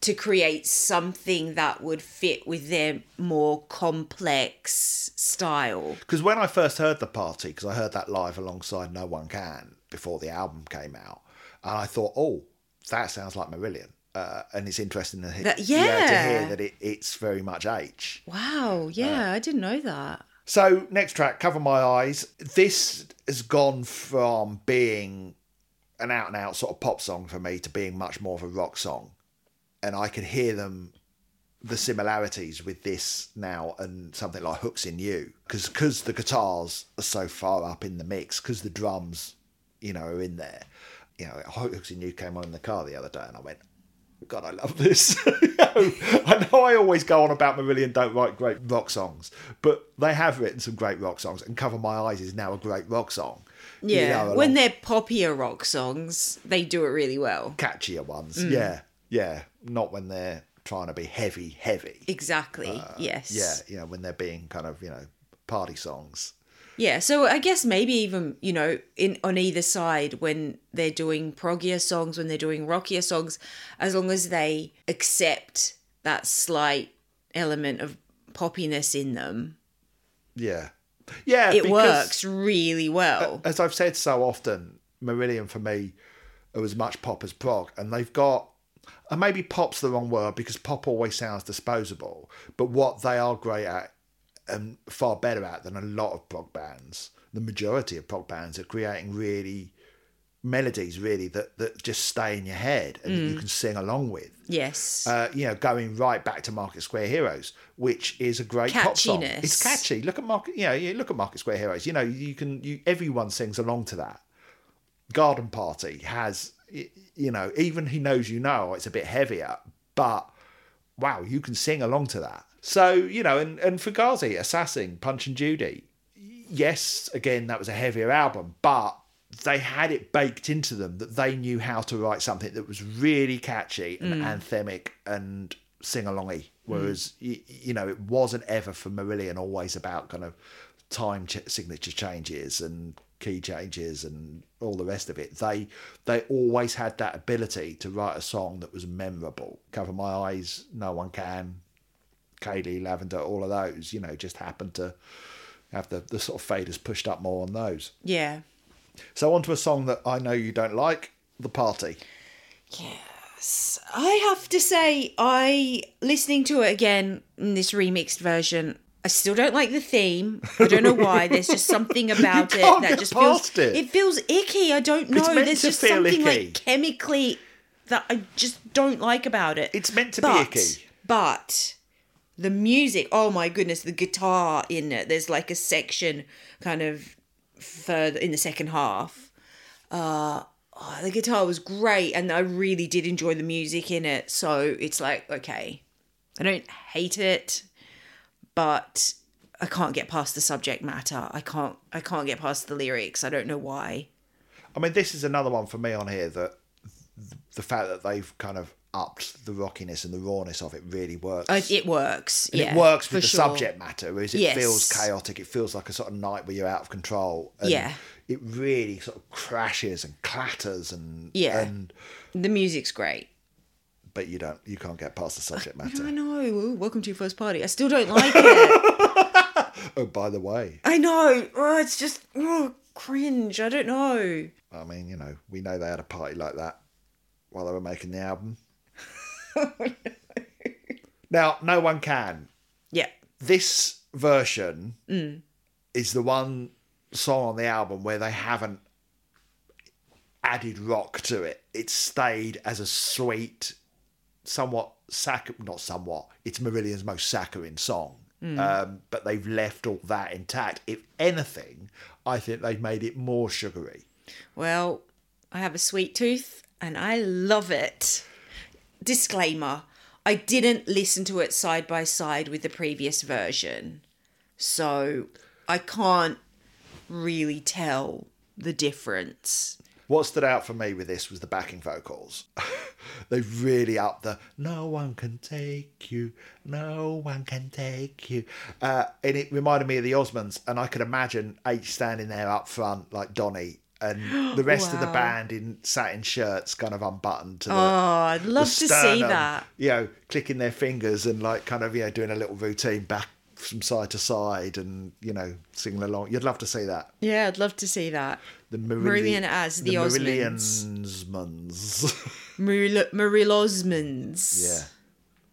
to create something that would fit with their more complex style. Because when I first heard the party, because I heard that live alongside No One Can before the album came out, and I thought, oh, that sounds like Marillion. Uh, and it's interesting to, hear, That- to yeah. hear that it, it's very much H. Wow, yeah, I didn't know that. So, next track, Cover My Eyes. This has gone from being an out and out sort of pop song for me to being much more of a rock song. And I could hear them the similarities with this now and something like hooks in you because because the guitars are so far up in the mix because the drums you know are in there. You know hooks in you came on in the car the other day and i went god i love this. I know i always go on about marillion don't write great rock songs but they have written some great rock songs and cover my eyes is now a great rock song. You Yeah, know, when they're poppier rock songs, they do it really well. catchier ones. Mm. yeah yeah not when they're trying to be heavy heavy Exactly. yes. Uh, yeah you know when they're being kind of you know party songs Yeah, so I guess maybe even you know in on either side when they're doing proggier songs, when they're doing rockier songs, as long as they accept that slight element of poppiness in them, Yeah. Yeah. it works really well. As I've said so often, Marillion for me are as much pop as prog. And they've got, and maybe pop's the wrong word because pop always sounds disposable. But what they are great at and far better at than a lot of prog bands, the majority of prog bands are creating really melodies really that, that just stay in your head and that you can sing along with. yes. uh, you know, going right back to Market Square Heroes, which is a great pop song. It's catchy. Look at Market, you know, you look at Market Square Heroes. You know, you can, you everyone sings along to that. Garden Party has, you know, even he knows you know it's a bit heavier, but wow, you can sing along to that. So you know, and and Fugazi, Assassin, Punch and Judy, yes, again that was a heavier album, but they had it baked into them that they knew how to write something that was really catchy and mm. anthemic and sing alongy. Mm. Whereas y you know it wasn't ever for Marillion always about kind of time ch- signature changes and key changes and all the rest of it. They they always had that ability to write a song that was memorable. Cover My Eyes, No One Can, Kayleigh, Lavender, all of those. You know, just happened to have the the sort of faders pushed up more on those. yeah. So on to a song that I know you don't like, The Party. Yes. I have to say, I listening to it again in this remixed version. I still don't like the theme. I don't know why. There's just something about it that just feels past it. feels icky. I don't know. meant There's to just feel something icky. like chemically that I just don't like about it. It's meant to be but, icky. But the music, oh my goodness, the guitar in it. There's like a section kind of further in the second half. Uh oh, the guitar was great and I really did enjoy the music in it. So it's like, okay. I don't hate it, but I can't get past the subject matter. I can't I can't get past the lyrics. I don't know why. I mean, this is another one for me on here that the fact that they've kind of upped the rockiness and the rawness of it really works. It works. And yeah, it works for with the sure. subject matter, whereas it Yes. feels chaotic. It feels like a sort of night where you're out of control. And Yeah. It really sort of crashes and clatters and Yeah. and The music's great. But you don't you can't get past the subject matter. I know. Ooh, welcome to your first party. I still don't like it. Oh, by the way, I know. Oh, it's just oh, cringe. I don't know. I mean, you know, we know they had a party like that while they were making the album. now, no one can. Yeah. This version Mm. is the one song on the album where they haven't added rock to it. It stayed as a sweet, somewhat sac not somewhat. It's Marillion's most saccharine song. Mm. Um, but they've left all that intact. If anything, I think they've made it more sugary. Well, I have a sweet tooth and I love it. Disclaimer I didn't listen to it side by side with the previous version. So I can't really tell the difference. What stood out for me with this was the backing vocals. They've really upped the "No one can take you, no one can take you," uh, and it reminded me of the Osmonds. And I could imagine H standing there up front like Donny, and the rest of the band in satin shirts, kind of unbuttoned to the. Oh, I'd love the to see sternum, that. You know, clicking their fingers and like kind of you know doing a little routine back from side to side and you know singing along. You'd love to see that. Yeah, I'd love to see that. The Marillion as the Osmonds. Maril- Maril Osmonds. yeah.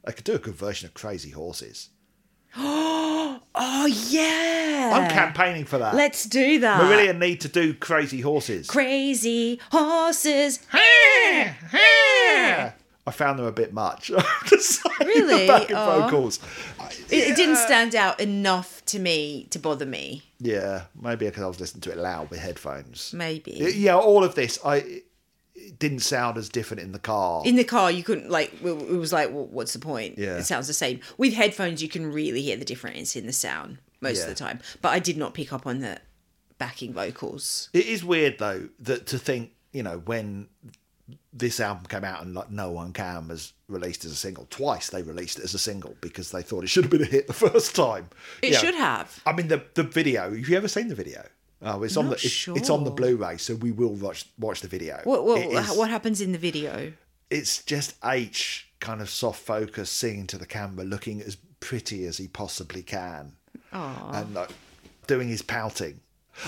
I could do a good version of Crazy Horses. Oh, yeah. I'm campaigning for that. Let's do that. Marillion need to do Crazy Horses. Crazy horses. I I found them a bit much. Really? the backing oh. vocals. It, it didn't stand out enough to me to bother me. Yeah, maybe because I was listening to it loud with headphones. Maybe. Yeah, all of this, I it didn't sound as different in the car. In the car, you couldn't like. It was like, well, what's the point? Yeah. It sounds the same. With headphones, you can really hear the difference in the sound most Yeah. of the time. But I did not pick up on the backing vocals. It is weird though that to think, you know, when this album came out and like No One Can was released as a single, twice they released it as a single because they thought it should have been a hit the first time. It know, should have. I mean, the the video. Have you ever seen the video? Oh, it's on the it's, it's on the. Blu-ray, so we will watch watch the video. What what, what happens in the video? it's just H kind of soft focus singing to the camera, looking as pretty as he possibly can, and like doing his pouting.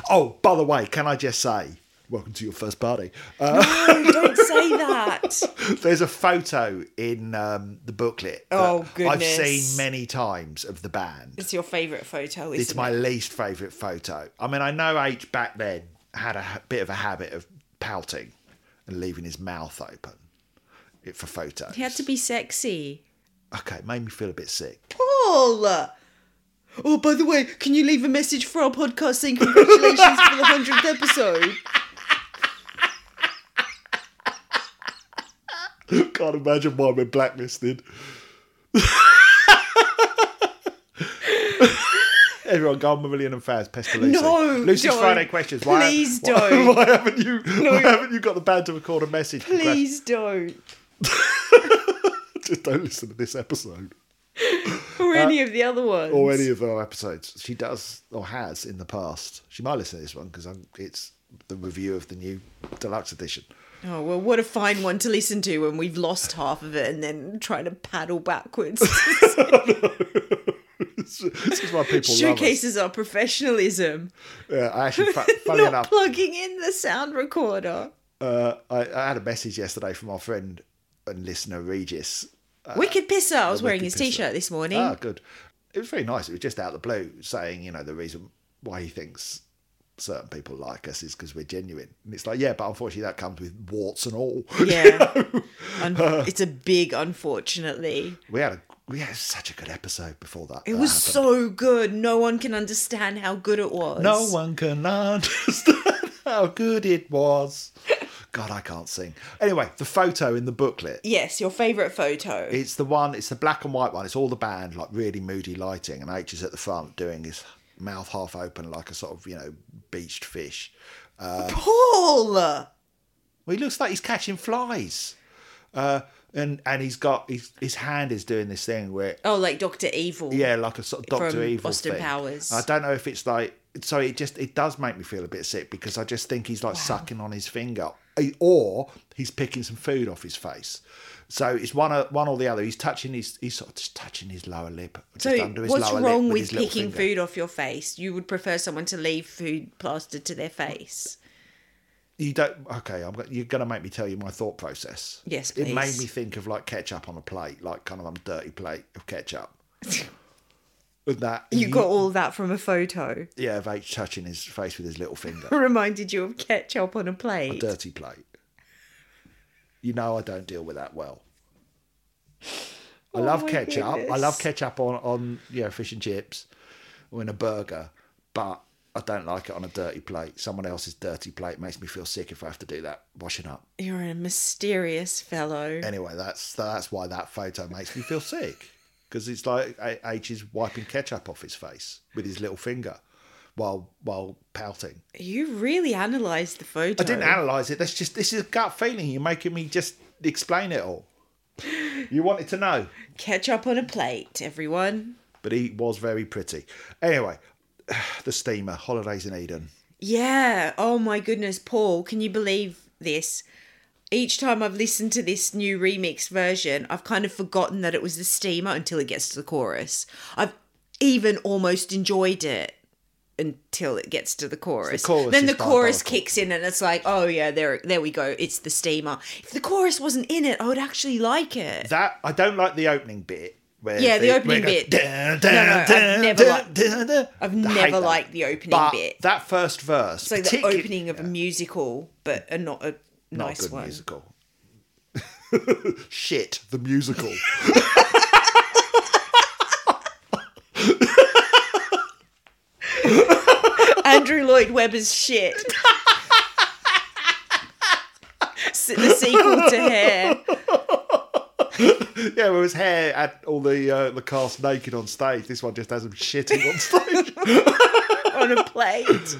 Oh, by the way, can I just say, welcome to your first party. Uh, No, don't say that. there's a photo in um, the booklet. Oh, I've seen many times of the band. It's your favourite photo, isn't It's my it? least favourite photo. I mean, I know H back then had a bit of a habit of pouting and leaving his mouth open for photos. He had to be sexy. Okay, it made me feel a bit sick. Paul! Oh, by the way, can you leave a message for our podcast saying congratulations for the 100th episode? Can't imagine why we're blacklisted. Everyone, go on Marillion and Faz, Pesca Lucy. No, Lucy's don't. Friday questions. Why, Please why, don't. Why haven't you? Why haven't you got the band to record a message? Please don't. Just don't listen to this episode Or any uh, of the other ones. or any of our episodes. She does or has in the past. She might listen to this one because it's the review of the new deluxe edition. Oh, well, what a fine one to listen to when we've lost half of it and then trying to paddle backwards. this is why people. Showcases our professionalism. Yeah, I actually, fu- funny Not enough, plugging in the sound recorder. uh, I, I had a message yesterday from our friend and listener Regis. Wicked pisser. I was wearing his Pisser. t shirt this morning. Ah, good. It was very nice. It was just out of the blue, saying you know the reason why he thinks certain people like us is because we're genuine. And it's like, yeah, but unfortunately that comes with warts and all. Yeah. Un- uh, it's a big unfortunately. we had a we had such a good episode before that. It that was happened. so good. No one can understand how good it was. No one can understand how good it was. God, I can't sing. Anyway, the photo in the booklet. Yes, your favourite photo. It's the one. It's the black and white one. It's all the band, like really moody lighting, and H is at the front doing his mouth half open, like a sort of you know beached fish. Paul! Well, he looks like he's catching flies, uh, and and he's got his his hand is doing this thing where Oh, like Doctor Evil. yeah, like a sort of Doctor Evil Austin thing. Powers. I don't know if it's like so. It just it does make me feel a bit sick because I just think he's like sucking on his finger, or he's picking some food off his face. So it's one or one or the other. He's touching his he's sort of just touching his lower lip, just So, under his what's wrong with his picking food off your face? You would prefer someone to leave food plastered to their face. You don't. Okay, I'm. You're gonna make me tell you my thought process. Yes, please. It made me think of like ketchup on a plate, like kind of a dirty plate of ketchup. With that, You got all that from a photo. yeah, of H touching his face with his little finger, Reminded you of ketchup on a plate. A dirty plate. You know I don't deal with that well. I Oh love ketchup. I love ketchup on on you know fish and chips or in a burger, but I don't like it on a dirty plate. Someone else's dirty plate makes me feel sick if I have to do that washing up. You're a mysterious fellow. Anyway, that's that's why that photo makes me feel sick because it's like H is wiping ketchup off his face with his little finger while while pouting. You really analysed the photo. I didn't analyze it. That's just this is a gut feeling. You're making me just explain it all. You wanted to know, Ketchup on a plate, everyone. but he was very pretty. Anyway, the steamer, holidays in Eden. Yeah. Oh my goodness, Paul, can you believe this? Each time I've listened to this new remix version, I've kind of forgotten that it was the steamer until it gets to the chorus. I've even almost enjoyed it until it gets to the chorus. chorus then the chorus diabolical. kicks in and it's like, oh yeah, there there we go. It's the steamer. If the chorus wasn't in it, I would actually like it. That I don't like the opening bit. Where Yeah, the they- opening bit. "Dun, No, no, dun, I've never dun, liked- dun, dun." I've never liked the opening But bit. That first verse, It's like the opening of a musical, but a, not a not a nice good one. musical. Shit, the musical. Andrew Lloyd Webber's shit. S- the sequel to Hair. yeah, where his hair had all the uh, the cast naked on stage. This one just has them shitting on stage. on a plate.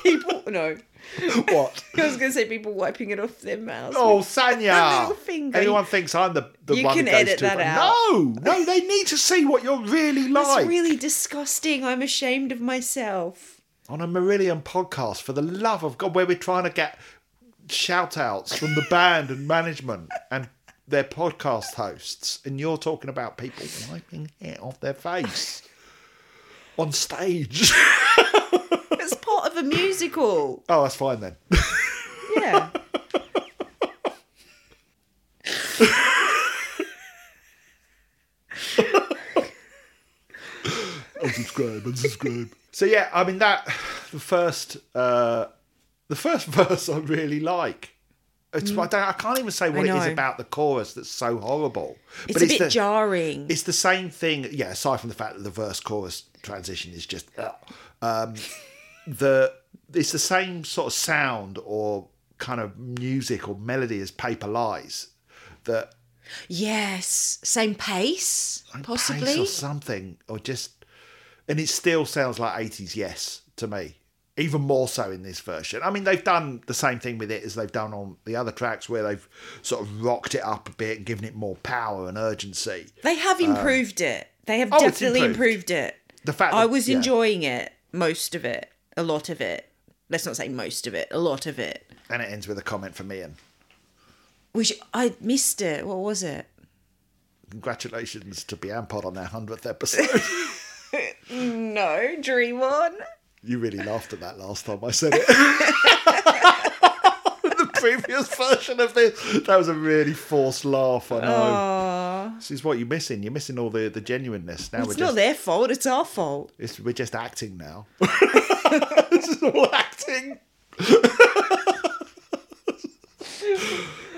People, no. what? I was going to say people wiping it off their mouths. Oh, Sanya! little finger. Everyone thinks I'm the, the You one can who goes edit too that out. No, no, they need to see what you're really like really disgusting. I'm ashamed of myself. on a Marillion podcast. For the love of God, where we're trying to get shout outs from the band and management and their podcast hosts, and you're talking about people wiping hair off their face on stage. It's part of a musical. oh, that's fine then. Yeah. unsubscribe, unsubscribe. So yeah, I mean that the first uh the first verse I really like. It's I, don't, I can't even say what it is about the chorus that's so horrible. It's a bit the, jarring. It's the same thing. Yeah, aside from the fact that the verse chorus transition is just ugh. um, the it's the same sort of sound or kind of music or melody as Paper Lies. That Yes. Same pace, pace possibly. or something, or just, and it still sounds like eighties yes to me. Even more so in this version. I mean, they've done the same thing with it as they've done on the other tracks, where they've sort of rocked it up a bit and given it more power and urgency. They have um, improved it. They have oh, definitely improved. improved. it. The fact I was yeah. enjoying it, most of it, a lot of it. Let's not say most of it, a lot of it. And it ends with a comment from Ian. Which I missed it. What was it? Congratulations to Bianpod on their hundredth episode. No, Dream On. you really laughed at that last time I said it. the previous version of this, that was a really forced laugh. I know. This is what you're missing. You're missing all the, the genuineness. Now It's we're not just their fault. It's our fault. it's, we're just acting now. this is all acting.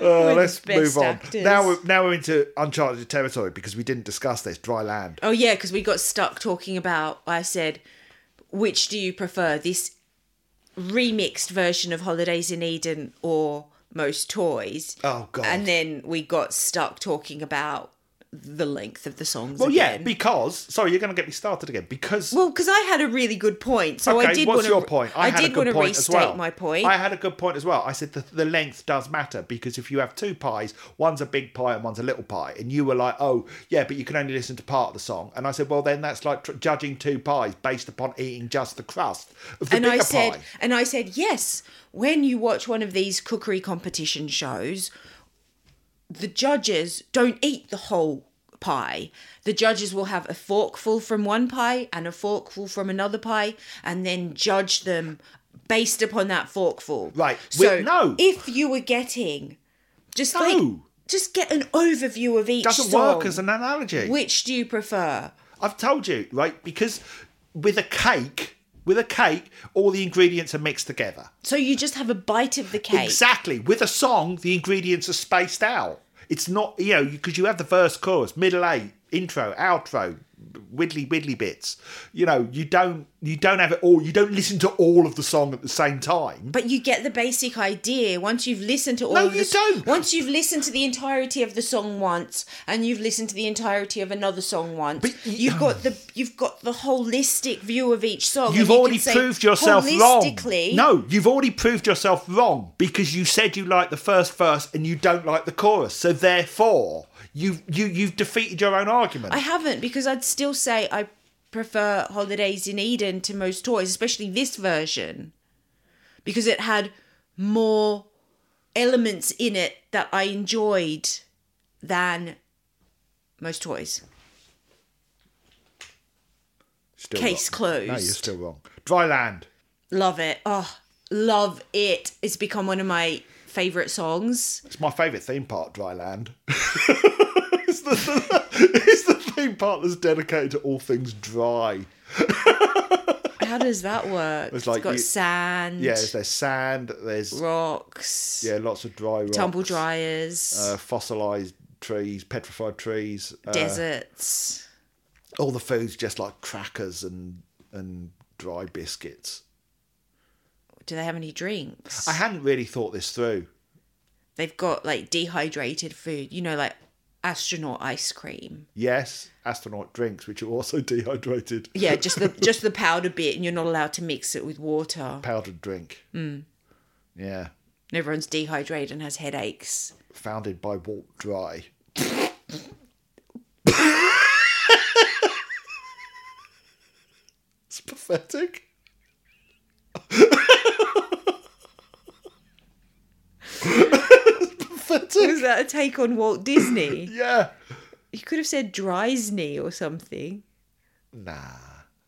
Uh, let's move on. actors. Now we're now we're into uncharted territory because we didn't discuss this dry land. Oh yeah, because we got stuck talking about. I said, which do you prefer, this remixed version of Holidays in Eden or Most Toys? Oh, God. And then we got stuck talking about the length of the songs. Well, yeah, because sorry, you're going to get me started again because well, because I had a really good point, so okay, I did what's want to. your point? I, had a did good want to point restate as well. my point. I had a good point as well. I said the, the length does matter because if you have two pies, one's a big pie and one's a little pie, and you were like, oh yeah, but you can only listen to part of the song, and I said, well then that's like tr- judging two pies based upon eating just the crust of the and bigger I said, pie. and I said, yes. When you watch one of these cookery competition shows, the judges don't eat the whole pie. The judges will have a forkful from one pie and a forkful from another pie, and then judge them based upon that forkful. Right. So We- no. if you were getting just like just get an overview of each Doesn't song. work as an analogy. Which do you prefer? I've told you, right? Because with a cake, with a cake, all the ingredients are mixed together. So you just have a bite of the cake. Exactly. With a song, the ingredients are spaced out. It's not, you know, because you have the verse, chorus, middle eight, intro, outro, widdly widdly bits. You know, you don't you don't have it all. You don't listen to all of the song at the same time. But you get the basic idea once you've listened to all No, of you the don't. once you've listened to the entirety of the song once and you've listened to the entirety of another song once. But you've got the you've got the holistic view of each song. You've you already say proved yourself wrong. No, you've already proved yourself wrong because you said you like the first verse and you don't like the chorus. So therefore, you you you've defeated your own argument. I haven't because I'd still say I prefer Holidays in Eden to most toys, especially this version. Because it had more elements in it that I enjoyed than most toys. Still Case wrong. closed. No, you're still wrong. Dry land. Love it. Oh, love it. It's become one of my favorite songs. It's my favourite theme park, Dry Land. it's, the, it's the theme park that's dedicated to all things dry. How does that work? It's like got you- sand, Yeah, there's sand, there's rocks, yeah, lots of dry rocks, tumble dryers, uh, fossilized trees, petrified trees, uh, deserts. all the food's just like crackers and and dry biscuits. Do they have any drinks? I hadn't really thought this through. They've got like dehydrated food, you know, like astronaut ice cream. Yes, astronaut drinks, which are also dehydrated. Yeah, just the just the powder bit, and you're not allowed to mix it with water. Powdered drink. Hmm. Yeah, And everyone's dehydrated and has headaches. founded by Walt Dry. it's pathetic. pathetic. Was that a take on Walt Disney? Yeah. you could have said Drysney or something. Nah.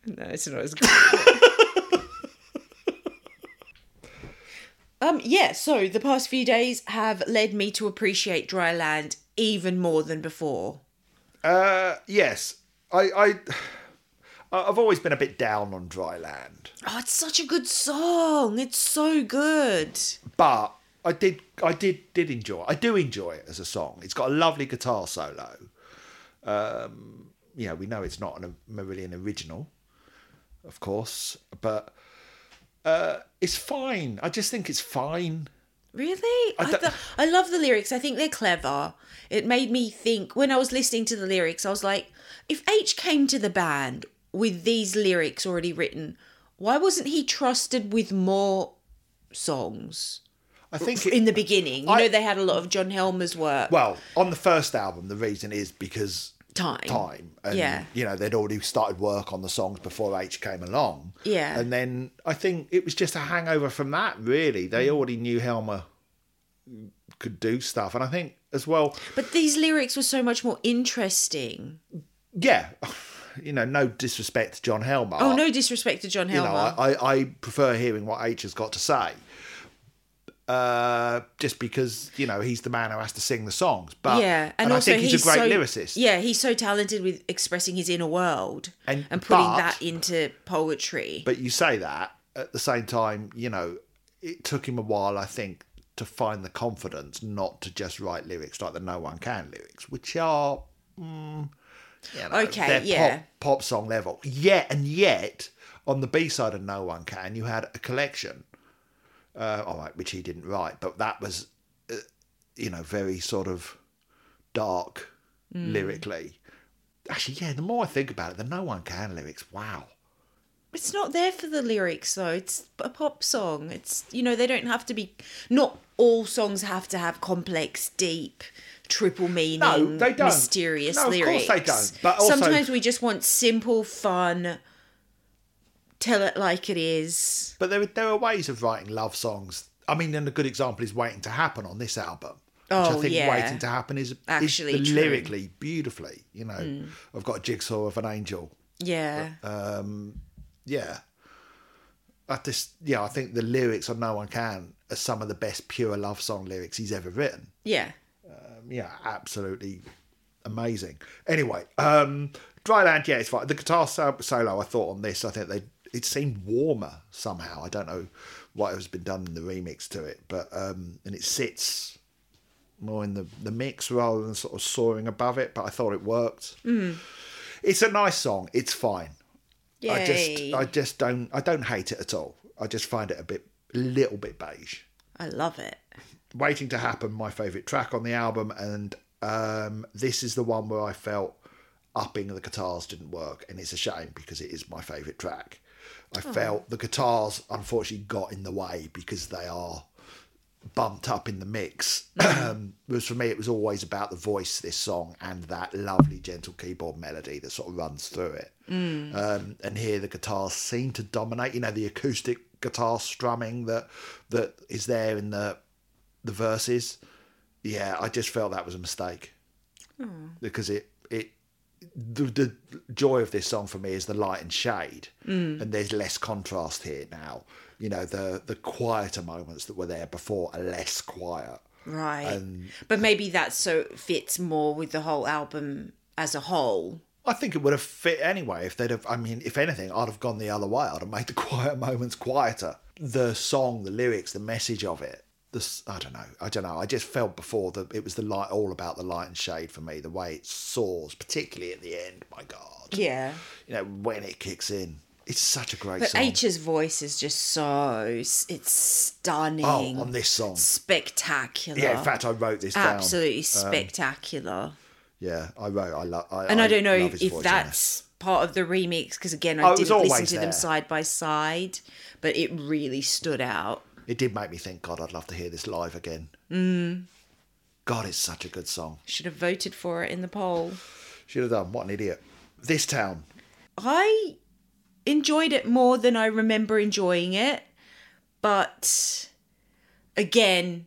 No, it's not as good. um, yeah, so the past few days have led me to appreciate dry land even more than before. Uh, yes. I, I, I've always been a bit down on dry land, Oh, it's such a good song. It's so good. but I did, I did, did enjoy. I do enjoy it as a song. It's got a lovely guitar solo. Um, you know, we know it's not an, a really an original, of course, but uh, it's fine. I just think it's fine. Really? I, th- I love the lyrics. I think they're clever. It made me think when I was listening to the lyrics, I was like, if H came to the band with these lyrics already written, why wasn't he trusted with more songs I think it, in the beginning? You I- know, they had a lot of John Helmer's work. well on the first album. The reason is because time. time. And, Yeah. You know, they'd already started work on the songs before H came along. Yeah. And then I think it was just a hangover from that, really. Mm. They already knew Helmer could do stuff. And I think as well, But these lyrics were so much more interesting. yeah, you know, no disrespect to John Helmer. Oh, no disrespect to John You Helmer. know, I, I, I prefer hearing what H has got to say. Uh, just because you know he's the man who has to sing the songs, but yeah, and, and, also I think he's, a great so, lyricist. Yeah, he's so talented with expressing his inner world And- and, putting but- that into poetry. But you say that at the same time, you know, it took him a while, I think, to find the confidence not to just write lyrics like the No One Can lyrics, which are, mm, you know, Okay, yeah. pop, pop song level. Yet and yet, on the B side of No One Can, you had a collection, uh, all right, which he didn't write, but that was, uh, you know, very sort of dark Mm. lyrically. Actually, yeah, the more I think about it, the No One Can lyrics, wow. It's not there for the lyrics though. It's a pop song. It's you know they don't have to be. Not all songs have to have complex, deep, triple meaning, No, they don't. mysterious No, of course lyrics. they don't. But also- sometimes we just want simple, fun. Tell it like it is. But there, there are ways of writing love songs. I mean, and a good example is "Waiting to Happen" on this album. Which I Oh, think yeah. "Waiting to Happen" is Actually is. Lyrically beautifully. You know, I've got a jigsaw of an angel. Yeah. Um, yeah, I just yeah, I think the lyrics on "No One Can" are some of the best pure love song lyrics he's ever written. yeah. Um, yeah, absolutely amazing. Anyway, um, Dryland, yeah, it's fine. The guitar solo I thought on this, I think they it seemed warmer somehow. I don't know what has been done in the remix to it, but um, and it sits more in the the mix rather than sort of soaring above it. But I thought it worked. It's a nice song. It's fine. I just I just don't I don't hate it at all. I just find it a bit a little bit beige. I love it. Waiting to Happen, my favourite track on the album, and um, this is the one where I felt upping the guitars didn't work, and it's a shame because it is my favourite track. I felt the guitars unfortunately got in the way because they are bumped up in the mix. um, whereas for me, it was always about the voice, this song, and that lovely gentle keyboard melody that sort of runs through it. Um, and here the guitars seem to dominate. You know, the acoustic guitar strumming that that is there in the the verses. Yeah, I just felt that was a mistake because it it the, the joy of this song for me is the light and shade, mm. and there's less contrast here now. You know, the the quieter moments that were there before are less quiet. Right. And- but maybe that so fits more with the whole album as a whole. I think it would have fit anyway if they'd have. I mean, if anything, I'd have gone the other way. I'd have made the quiet moments quieter. The song, the lyrics, the message of it. This, I don't know. I don't know. I just felt before that it was the light, all about the light and shade for me. The way it soars, particularly at the end. My God. Yeah. You know when it kicks in, it's such a great But song. H's voice is just so it's stunning. oh, on this song. spectacular. Yeah. In fact, I wrote this down. absolutely um, spectacular. Yeah, I wrote. I love. I, and I, don't know if that's part of the remix because again, Oh, I was didn't listen to there. them side by side, but it really stood out. It did make me think. God, I'd love to hear this live again. Mm. God, it's such a good song. Should have voted for it in the poll. Should have done. What an idiot. This town. I enjoyed it more than I remember enjoying it, but again,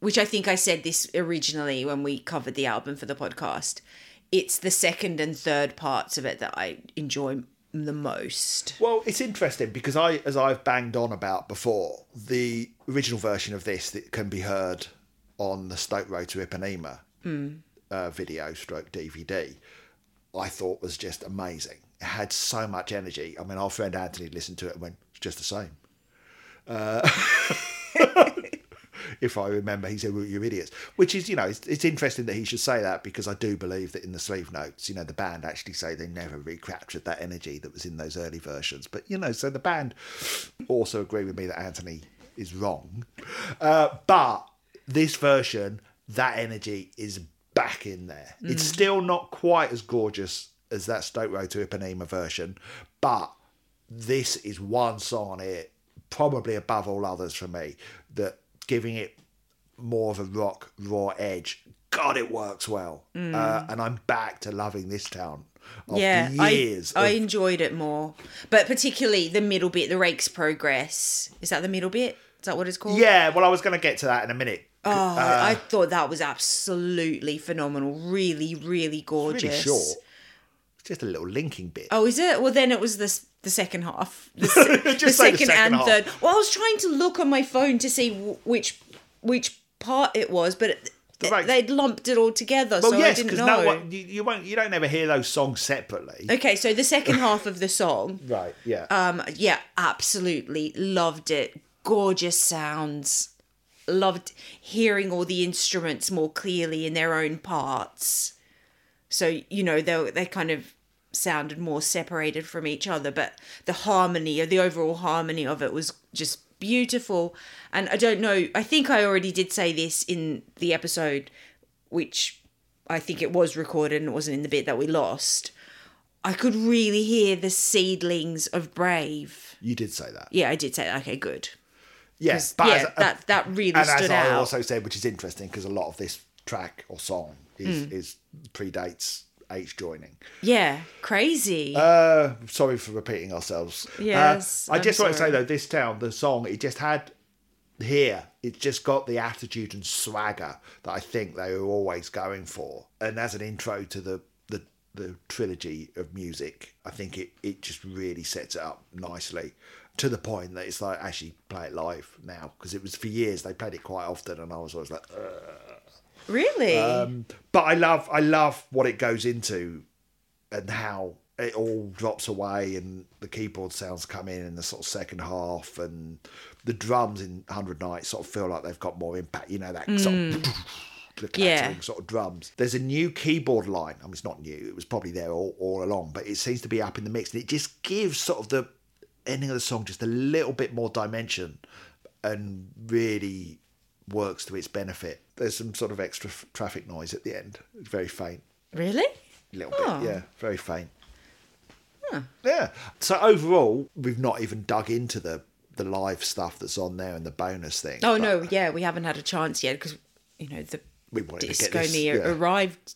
which I think I said this originally when we covered the album for the podcast, it's the second and third parts of it that I enjoy the most. Well, it's interesting because I, as I've banged on about before, the original version of this that can be heard on the Stoke Row to Ipanema uh, video stroke DVD, I thought was just amazing. It had so much energy. I mean, our friend Anthony listened to it and went, "It's just the same." Uh, if I remember, he said, well, "You're idiots," which is, you know, it's, it's interesting that he should say that because I do believe that in the sleeve notes, you know, the band actually say they never recaptured that energy that was in those early versions. But you know, so the band also agree with me that Anthony is wrong, uh, but this version, that energy is back in there. It's still not quite as gorgeous as that Stoke Row to Ipanema version, but this is one song on it, probably above all others for me, that giving it more of a rock raw edge. God, it works well, uh, and I'm back to loving this town yeah, years. I, I enjoyed it more, but particularly the middle bit, the Rakes Progress. Is that the middle bit? Is that what it's called? yeah, well, I was going to get to that in a minute. Oh, I thought that was absolutely phenomenal. Really, really gorgeous. Really short. It's just a little linking bit. Oh, is it? Well, then it was the s- the second half, the, the second, second and half. third. Well, I was trying to look on my phone to see w- which which part it was, but it, right- they'd lumped it all together, well, so yes, I didn't know. one you, you won't you don't ever hear those songs separately. Okay, so the second half of the song, Right. Yeah. um, yeah, absolutely loved it. Gorgeous sounds. Loved hearing all the instruments more clearly in their own parts. So you know they they kind of sounded more separated from each other, but the harmony or the overall harmony of it was just beautiful. And I don't know. I think I already did say this in the episode, which I think it was recorded and it wasn't in the bit that we lost. I could really hear the seedlings of Brave. you did say that. Yeah, I did say that. Okay, good. Yes, yeah, as a- that that really and stood as I out. also said, which is interesting because a lot of this track or song is Hmm. is predates H joining. yeah, crazy. Uh, sorry for repeating ourselves. Uh, Yes, I I'm just want to say though, this town, the song, it just had here. It just got the attitude and swagger that I think they were always going for. And as an intro to the the, the trilogy of music, I think it it just really sets it up nicely. To the point that it's like actually play it live now because it was for years they played it quite often and I was always like, Ugh. Really? Um, but I love I love what it goes into and how it all drops away and the keyboard sounds come in in the sort of second half and the drums in 100 Nights sort of feel like they've got more impact you know that sort of the clattering Yeah. sort of drums there's a new keyboard line I mean it's not new it was probably there all, all along but it seems to be up in the mix and it just gives sort of the ending of the song just a little bit more dimension and really works to its benefit. There's some sort of extra f- traffic noise at the end. It's very faint, really? a little Oh. bit, yeah, very faint. Yeah. So overall, we've not even dug into the the live stuff that's on there and the bonus thing. Oh no, yeah, we haven't had a chance yet because you know the We wanted to get disc this, yeah. arrived.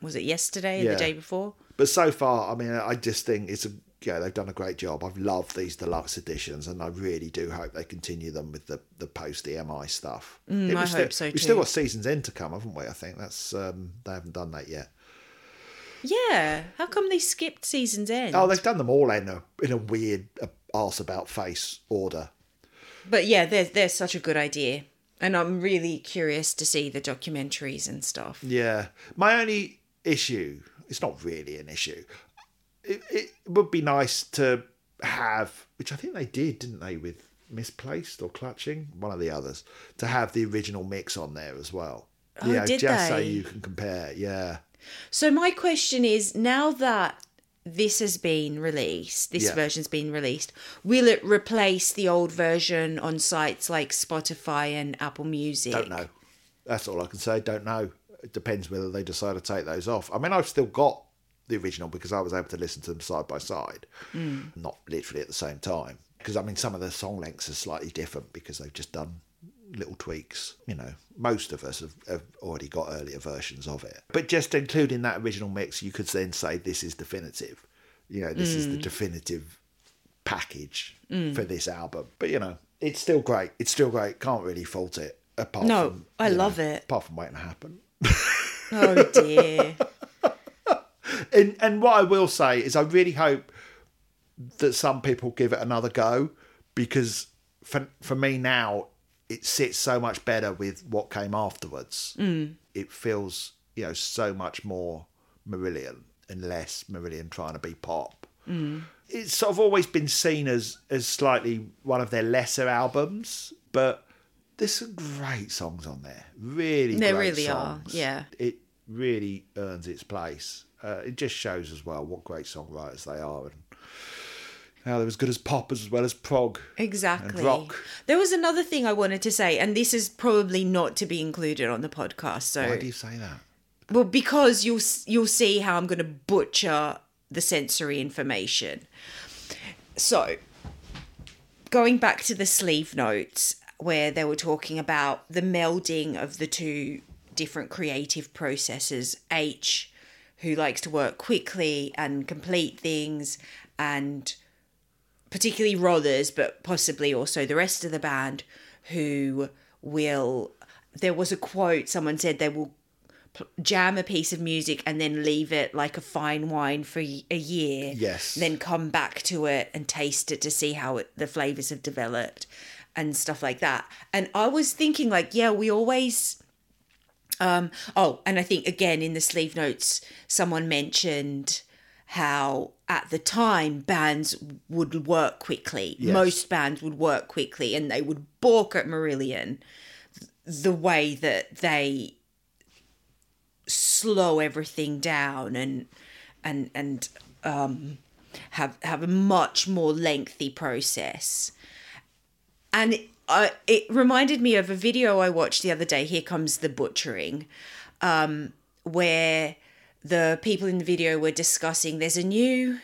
Was it yesterday or Yeah. the day before? But so far, I mean, I just think it's a yeah, they've done a great job. I've loved these deluxe editions, and I really do hope they continue them with the the post EMI stuff. Mm, I hope still, so We've still got seasons end to come, haven't we? I think that's um, they haven't done that yet. Yeah. How come they skipped season's end? Oh, they've done them all in a in a weird uh, arse about face order. But yeah, they're they're such a good idea, and I'm really curious to see the documentaries and stuff. Yeah, my only issue. It's not really an issue. It, it would be nice to have, which I think they did, didn't they, with Misplaced or Clutching, one of the others, to have the original mix on there as well. Oh, did just so you can compare. Yeah. So my question is now that this has been released, this Yeah. version's been released, will it replace the old version on sites like Spotify and Apple Music? Don't know. That's all I can say. Don't know. It depends whether they decide to take those off. I mean, I've still got the original because I was able to listen to them side by side, mm. not literally at the same time. Because I mean, some of the song lengths are slightly different because they've just done little tweaks. You know, most of us have, have already got earlier versions of it. But just including that original mix, you could then say this is definitive. You know, this is the mm. definitive package mm. for this album. But you know, it's still great. It's still great. Can't really fault it. Apart No, from, I you know, love it. Apart from waiting to happen. Oh dear. And and what I will say is, I really hope that some people give it another go because for for me now it sits so much better with what came afterwards. Mm. It feels you know so much more Marillion and less Marillion trying to be pop. Mm. It's sort of always been seen as as slightly one of their lesser albums, but there's some great songs on there. Really, There really are, yeah. it really earns its place. Uh, it just shows as well what great songwriters they are and how they're as good as pop as well as prog. Exactly. And rock. There was another thing I wanted to say, and this is probably not to be included on the podcast. So, Why do you say that? well, because you'll you'll see how I'm going to butcher the sensory information. So, going back to the sleeve notes where they were talking about the melding of the two different creative processes, H who likes to work quickly and complete things and particularly Rothers, but possibly also the rest of the band, who will. There was a quote someone said they will jam a piece of music and then leave it like a fine wine for a year. Yes. Then come back to it and taste it to see how it, the flavors have developed and stuff like that. And I was thinking, like, yeah, we always. Um, oh, and I think again in the sleeve notes, someone mentioned how at the time bands would work quickly. Most bands would work quickly and they would balk at Marillion the way that they slow everything down and and and um have have a much more lengthy process and it, uh, it reminded me of a video I watched the other day. Here comes the butchering, um, where the people in the video were discussing. There's a new,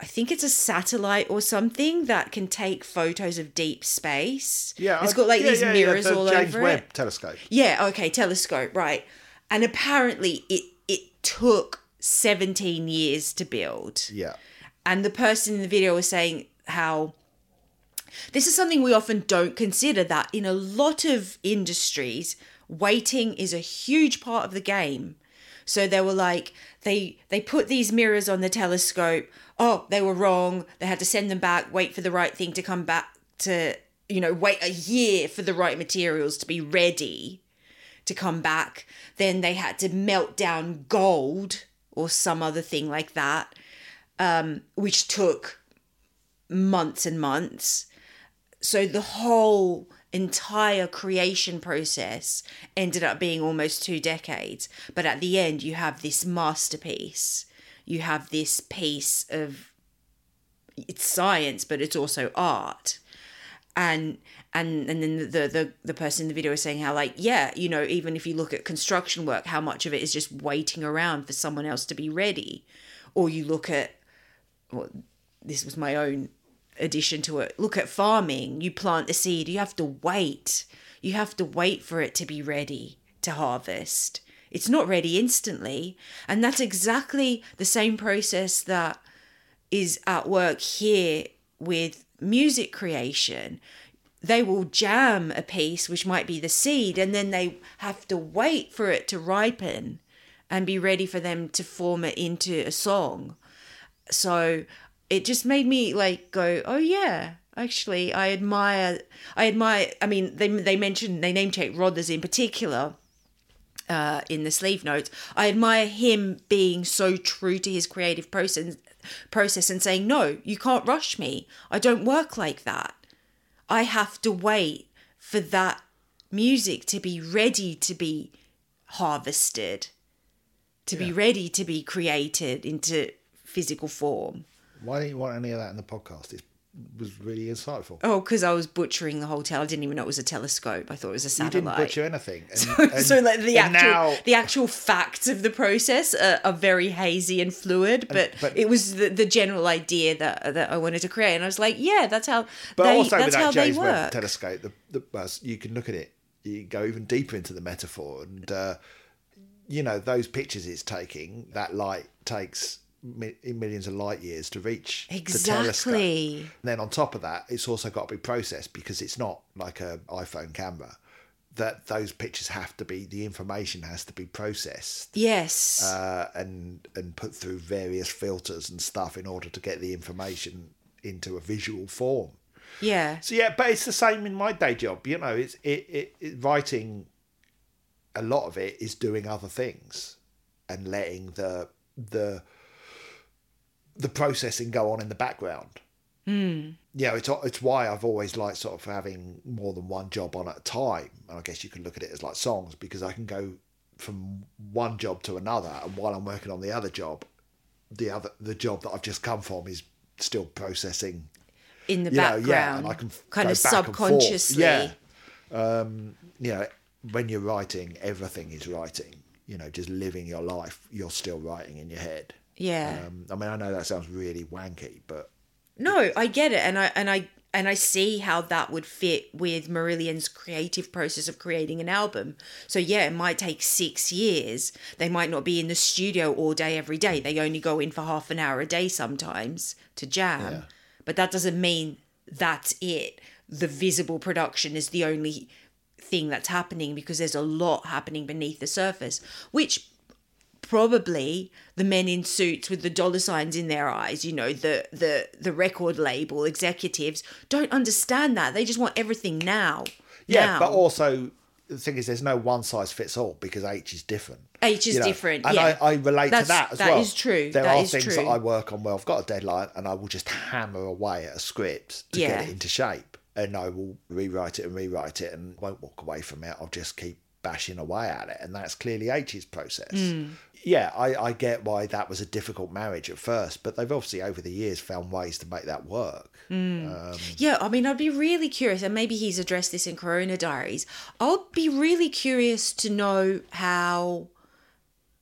I think it's a satellite or something that can take photos of deep space. Yeah, it's got like yeah, these yeah, yeah, mirrors the all James over Webb it. telescope. Yeah, okay, telescope, right. And apparently it it took 17 years to build. Yeah. And the person in the video was saying how this is something we often don't consider that in a lot of industries, waiting is a huge part of the game. So they were like they they put these mirrors on the telescope. Oh, they were wrong. They had to send them back, wait for the right thing to come back to, you know, wait a year for the right materials to be ready to come back. Then they had to melt down gold or some other thing like that, um, which took months and months. So the whole entire creation process ended up being almost two decades. But at the end, you have this masterpiece. You have this piece of it's science, but it's also art and and and then the the the person in the video is saying how like yeah you know even if you look at construction work how much of it is just waiting around for someone else to be ready or you look at well this was my own addition to it. Look at farming. You plant the seed. You have to wait. You have to wait for it to be ready to harvest. It's not ready instantly. And that's exactly the same process that is at work here with music creation. They will jam a piece, which might be the seed, and then they have to wait for it to ripen and be ready for them to form it into a song. So it just made me like go, oh yeah, actually, I admire, I admire. I mean, they they mentioned they name check Rothers in particular, uh, in the sleeve notes. I admire him being so true to his creative process, process and saying, "No, you can't rush me. I don't work like that. I have to wait for that music to be ready to be harvested, to be ready to be created into physical form." Why didn't you want any of that in the podcast? It was really insightful. Oh, because I was butchering the whole tale. I didn't even know it was a telescope. I thought it was a satellite. you didn't butcher anything. And, so, and- so like the and actual now, the actual facts of the process are, are very hazy and fluid, but, but- it was the, the general idea that that I wanted to create, and I was like, yeah, that's how but they also with that's how that James Webb telescope, the, the, you can look at it. You go even deeper into the metaphor, and uh, you know those pictures it's taking. That light takes millions of light years to reach the telescope. Exactly. And then on top of that, it's also got to be processed because it's not like a iPhone camera. That those pictures have to be the information has to be processed Yes. uh, and and put through various filters and stuff in order to get the information into a visual form. yeah. So yeah, but it's the same in my day job. You know, it's it, it, it writing. A lot of it is doing other things, and letting the the the processing go on in the background. Mm. Yeah, it's it's why I've always liked sort of having more than one job on at a time. And I guess you could look at it as like songs because I can go from one job to another, and while I'm working on the other job, the other the job that I've just come from is still processing In the you know, background, yeah, and I can kind of subconsciously. Yeah. Um, you know, when you're writing, everything is writing. You know, just living your life, you're still writing in your head. Yeah. Um, I mean, I know that sounds really wanky, but No, I get it, and I and I and I see how that would fit with Marillion's creative process of creating an album. So yeah, it might take six years. They might not be in the studio all day every day. They only go in for half an hour a day sometimes to jam. Yeah. But that doesn't mean that's it. The visible production is the only thing that's happening because there's a lot happening beneath the surface, which probably the men in suits with the dollar signs in their eyes you know the the the record label executives don't understand that they just want everything now yeah, now. but also the thing is, there's no one size fits all because H is different. H is different, and yeah. I, I relate That's- to that as that well. that is true, There that are things true. that I work on where I've got a deadline, and I will just hammer away at a script to Yeah. get it into shape, and I will rewrite it and rewrite it, and won't walk away from it. I'll just keep bashing away at it, and that's clearly H's process. Hmm. Yeah, I, I get why that was a difficult marriage at first, but they've obviously over the years found ways to make that work. Mm. Um, yeah i mean i'd be really curious and maybe he's addressed this in corona diaries. I'll be really curious to know how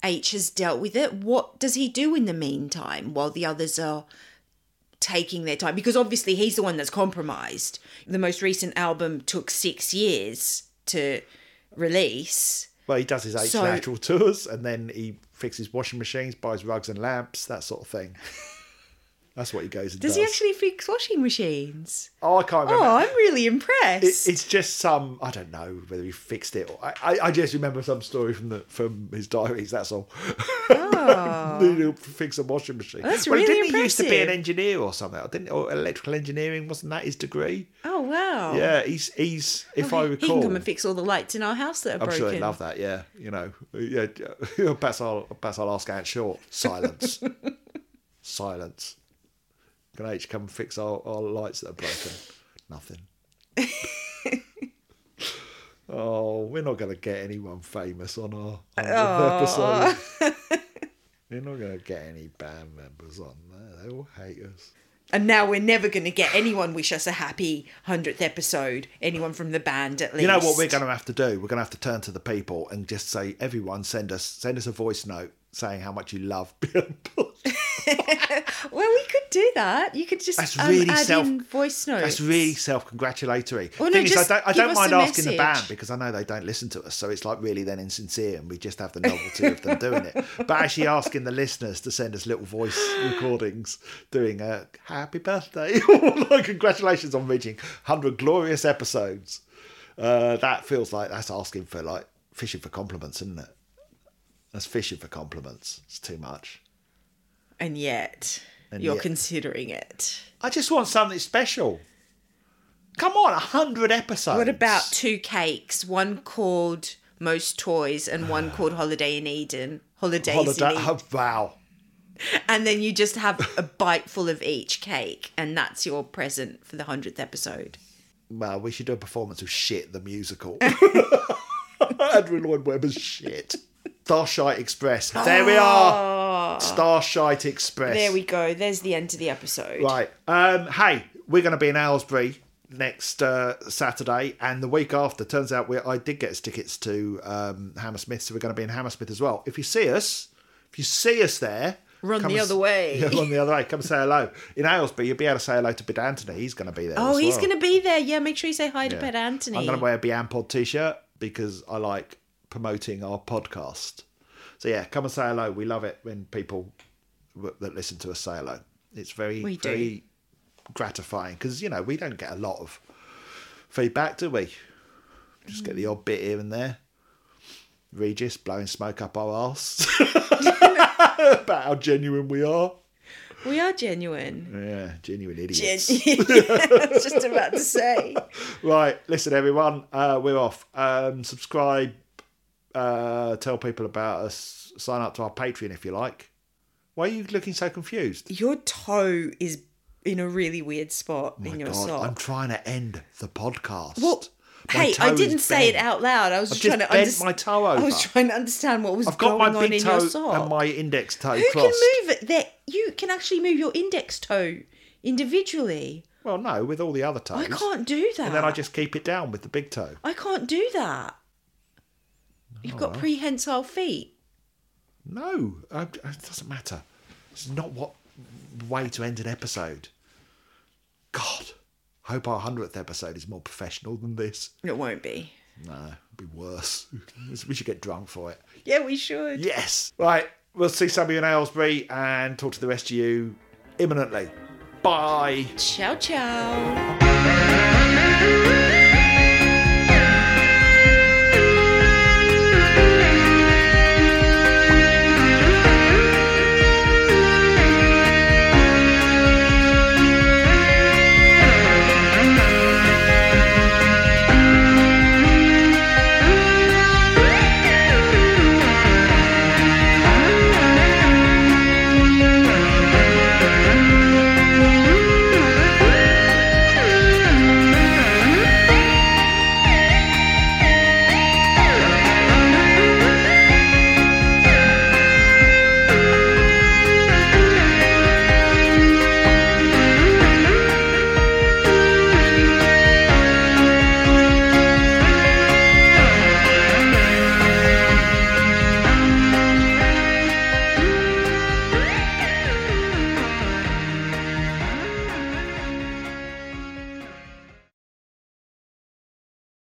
h has dealt with it. What does he do in the meantime while the others are taking their time? Because obviously he's the one that's compromised. The most recent album took six years to release. Well, he does his H So- natural tours, and then he fixes washing machines, buys rugs and lamps, that sort of thing. That's what he goes and does does. he actually fix washing machines Oh, I can't remember. oh i'm really impressed It, it's just some I don't know whether he fixed it or I, I, I just remember some story from the from his diaries. That's all. He'll fix a washing machine. Oh. That's well, really didn't he used to be an engineer or something? Didn't or electrical engineering wasn't that his degree? oh wow Yeah, he's he's if I he recall. can come and fix all the lights in our house that are broken. I'm broken sure he'd love that. Yeah, you know, yeah. perhaps I'll perhaps I'll ask Ant Short. Silence, silence. Can H come and fix our, our lights that are broken? Nothing. oh, we're not going to get anyone famous on our, our episode. We're not going to get any band members on there. They all hate us. And now we're never going to get anyone wish us a happy 100th episode. Anyone from the band, at least. You know what we're going to have to do? We're going to have to turn to the people and just say, everyone, send us send us a voice note saying how much you love Beyond Bush. Well, we could do that. You could just That's um, really add self- in voice notes. That's really self-congratulatory. Well, no, Thing is, I don't, I don't mind asking the band because I know they don't listen to us, so it's like really then insincere, and we just have the novelty of them doing it. But actually asking the listeners to send us little voice recordings doing a happy birthday, like congratulations on reaching hundred glorious episodes. Uh, that feels like that's asking for like fishing for compliments, isn't it? That's fishing for compliments. It's too much. And yet, And you're yet. considering it. I just want something special. Come on, a hundred episodes. What about two cakes? One called most toys and one called Holiday in Eden. Holidays Holiday. in Eden. Oh, wow. And then you just have a bite full of each cake, and that's your present for the 100th episode. Well, we should do a performance of Shit, the musical. Andrew Lloyd Webber's Shit. Starshite Express. There we are. Oh. Starshite Express. There we go. There's the end of the episode. Right. Um, hey, we're going to be in Aylesbury next uh, Saturday, and the week after. Turns out we, I did get us tickets to um, Hammersmith, so we're going to be in Hammersmith as well. If you see us, if you see us there, Run the other s- way. Yeah, run the other way. Come say hello. In Aylesbury, you'll be able to say hello to Bid Anthony. He's going to be there. Oh, he's well. going to be there. Yeah, make sure you say hi to Yeah. Pet Anthony. I'm going to wear a Biampod t-shirt because I like promoting our podcast. So yeah, come and say hello. We love it when people that listen to us say hello. It's very We do. very gratifying because you know we don't get a lot of feedback, do we? Just get the odd bit here and there. Regis blowing smoke up our arse about how genuine we are. We are genuine. Yeah, genuine Gen- idiots. I was just about to say. Right, listen, everyone, uh, we're off. Um, subscribe, uh, tell people about us, sign up to our Patreon if you like. Why are you looking so confused? Your toe is in a really weird spot Oh in your God, sock. I'm trying to end the podcast. Well, My hey, I didn't say it out loud. I was just just trying to bent underst- my toe I was trying to understand what was I've got going my on big in your toe sock. and my index toe Who crossed. can move it? There, you can actually move your index toe individually. Well, no, with all the other toes. I can't do that. And then I just keep it down with the big toe. I can't do that. You've got well. prehensile feet. No, uh, I, it doesn't matter. It's not what way to end an episode. God, hope our hundredth episode is more professional than this. It won't be. No, it'd be worse. we should get drunk for it. Yeah, we should. Yes. Right, we'll see some of you in Aylesbury and talk to the rest of you imminently. Bye. Ciao, ciao.